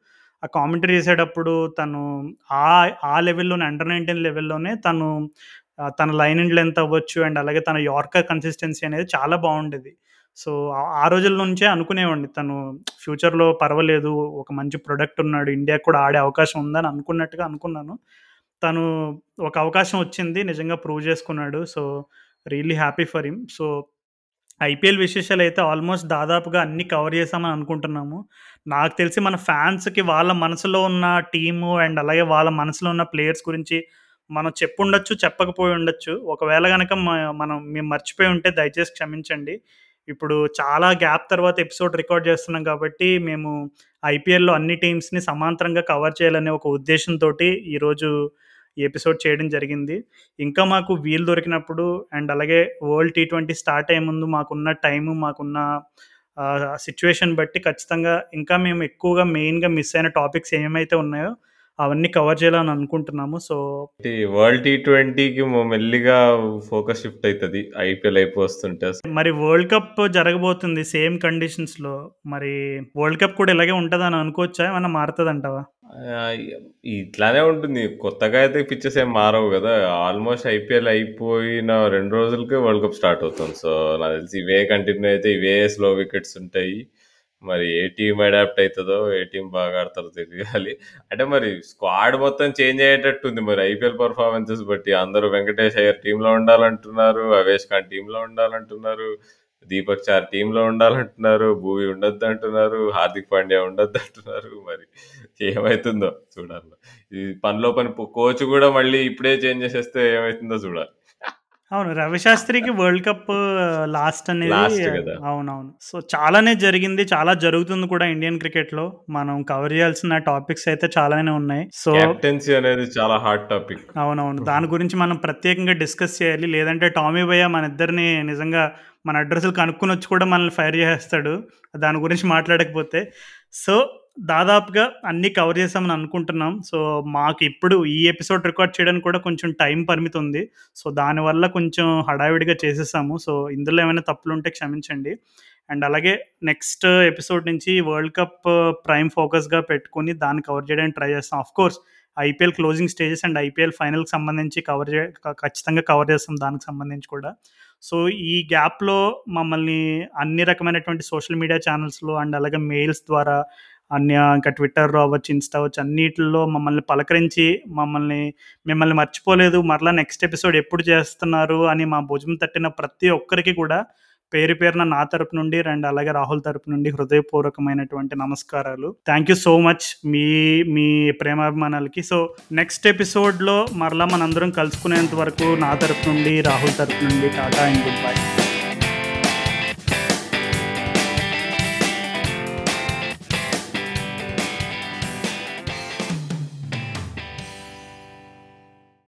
ఆ కామెంటరీ చేసేటప్పుడు తను ఆ ఆ లెవెల్‌లోనే అండర్ 19 లెవెల్‌లోనే తను తన లైన్ అండ్ లెంత్ అవ్వచ్చు అండ్ అలాగే తన యార్కర్ కన్సిస్టెన్సీ అనేది చాలా బాగుండేది సో, ఆ ఆ రోజుల నుంచే అనుకునేవాడిని తను ఫ్యూచర్‌లో పర్వాలేదు. ఒక మంచి ప్రొడక్ట్ ఉన్నాడు. ఇండియాకి కూడా ఆడే అవకాశం ఉందని అనుకున్నట్టుగా అనుకున్నాను. తను ఒక అవకాశం వచ్చింది. నిజంగా ప్రూవ్ చేసుకున్నాడు. So, really happy for him. So, IPL విశేషాలు అయితే ఆల్మోస్ట్ దాదాపుగా అన్ని కవర్ చేశామని అనుకుంటున్నాము. నాకు తెలిసి మన ఫ్యాన్స్‌కి వాళ్ళ మనసులో ఉన్న టీము అండ్ అలాగే వాళ్ళ మనసులో ఉన్న ప్లేయర్స్ గురించి మనం చెప్పుండొచ్చు, చెప్పకపోయి ఉండొచ్చు. ఒకవేళ కనుక మనం మేము మర్చిపోయి ఉంటే దయచేసి క్షమించండి. ఇప్పుడు చాలా గ్యాప్ తర్వాత ఎపిసోడ్ రికార్డ్ చేస్తున్నాం కాబట్టి మేము ఐపీఎల్‌లో అన్ని టీమ్స్‌ని సమాంతరంగా కవర్ చేయాలనే ఒక ఉద్దేశంతోటి ఈరోజు ఎపిసోడ్ చేయడం జరిగింది. ఇంకా మాకు వీలు దొరికినప్పుడు అండ్ అలాగే వరల్డ్ టీ20 స్టార్ట్ అయ్యే ముందు మాకున్న టైము, మాకున్న ఆహ్, సిట్యుయేషన్ బట్టి ఖచ్చితంగా ఇంకా మేము ఎక్కువగా మెయిన్‌గా మిస్ అయిన టాపిక్స్ ఏమైతే ఉన్నాయో అవన్నీ కవర్ చేయాలని అనుకుంటున్నాము. సో వరల్డ్ టీ20కి మొ మెల్లిగా ఫోకస్ షిఫ్ట్ అయితది. ఐపీఎల్ అయిపోతుంటే. మరి వరల్డ్ కప్ జరగబోతుంది సేమ్ కండిషన్స్‌లో. మరి వరల్డ్ కప్ కూడా ఇలాగే ఉంటదని అనుకోవచ్చా? ఏమన్నా మారుతదంటావా? ఆహ్, ఇట్లానే ఉంటుంది. కొత్తగా అయితే పిచెస్ ఏం మారవు గదా! ఆల్మోస్ట్ ఐపీఎల్ అయిపోయిన 2 రోజులకే వరల్డ్ కప్ స్టార్ట్ అవుతుంది. సో, నాకు తెలిసి ఇవే కంటిన్యూ అయితే ఇవే స్లో వికెట్స్ ఉంటాయి. మరి ఏ టీమ్ అడాప్ట్ అయితదో, ఏ టీమ్ బాగా ఆడతారో తెలియాలి. అంటే మరి స్క్వాడ్ మొత్తం చేంజ్ అయ్యేటట్టుంది మరి ఐపీఎల్ పెర్ఫార్మన్సెస్ బట్టి. అందరూ వెంకటేష్ అయ్యర్ టీమ్‌లో ఉండాలంటున్నారు. అవేష్ ఖాన్ టీమ్‌లో ఉండాలంటున్నారు. దీపక్ చాహర్ టీమ్‌లో ఉండాలంటున్నారు. భువి ఉండొద్దంటున్నారు. హార్దిక్ పాండ్యా ఉండొద్దంటున్నారు. మరి ఏమైతుందో చూడాలి. ఈ పనిలో పని కోచ్ గూడా మళ్ళీ ఇప్పుడే చేంజ్ చేసేస్తే ఏమైతుందో చూడాలి. అవును. రవిశాస్త్రికి వరల్డ్ కప్ లాస్ట్ అనేది! అవునవును. సో, చాలానే జరిగింది. చాలా జరుగుతుంది కూడా ఇండియన్ క్రికెట్‌లో. మనం కవర్ చేయాల్సిన టాపిక్స్ అయితే చాలానే ఉన్నాయి. సో అనేది చాలా హాట్ టాపిక్. అవునవును. దాని గురించి మనం ప్రత్యేకంగా డిస్కస్ చేయాలి. లేదంటే టామీ భయ్య మనిద్దరిని నిజంగా మన అడ్రస్లు కనుక్కొని వచ్చి కూడా మనల్ని ఫైర్ చేసేస్తాడు. దాని గురించి మాట్లాడకపోతే. సో, దాదాపుగా అన్నీ కవర్ చేసామని అనుకుంటున్నాం. సో, మాకు ఇప్పుడు ఈ ఎపిసోడ్ రికార్డ్ చేయడానికి కూడా కొంచెం టైం పరిమితి ఉంది. సో, దానివల్ల కొంచెం హడావిడిగా చేసేసాము. సో, ఇందులో ఏమైనా తప్పులు ఉంటే క్షమించండి. అండ్ అలాగే నెక్స్ట్ ఎపిసోడ్ నుంచి వరల్డ్ కప్ uh, ప్రైమ్ ఫోకస్‌గా పెట్టుకుని దాన్ని కవర్ చేయడానికి ట్రై చేస్తాం. Of course IPL closing stages and IPL ఫైనల్‌కి సంబంధించి కవర్ చే ఖచ్చితంగా కవర్ చేస్తాం దానికి సంబంధించి కూడా. సో, ఈ గ్యాప్‌లో మమ్మల్ని అన్ని రకమైనటువంటి సోషల్ మీడియా ఛానల్స్లో అండ్ అలాగే మెయిల్స్ ద్వారా అన్య ఇంకా ట్విట్టర్‌లో అవ్వచ్చు, ఇన్‌స్టా అవ్వచ్చు అన్నిటిలో మమ్మల్ని పలకరించి మమ్మల్ని మిమ్మల్ని మర్చిపోలేదు. మరలా నెక్స్ట్ ఎపిసోడ్ ఎప్పుడు చేస్తున్నారు అని మా భుజం తట్టిన ప్రతి ఒక్కరికి కూడా పేరు పేరున నా తరపు నుండి అండ్ అలాగే రాహుల్ తరపు నుండి హృదయపూర్వకమైనటువంటి నమస్కారాలు. థ్యాంక్ యూ సో మచ్ మీ మీ ప్రేమాభిమానాలకి. సో, నెక్స్ట్ ఎపిసోడ్‌లో మరలా మనందరం కలుసుకునేంత వరకు నా తరపు నుండి, రాహుల్ తరపు నుండి టాటా అండ్ గుడ్ బై.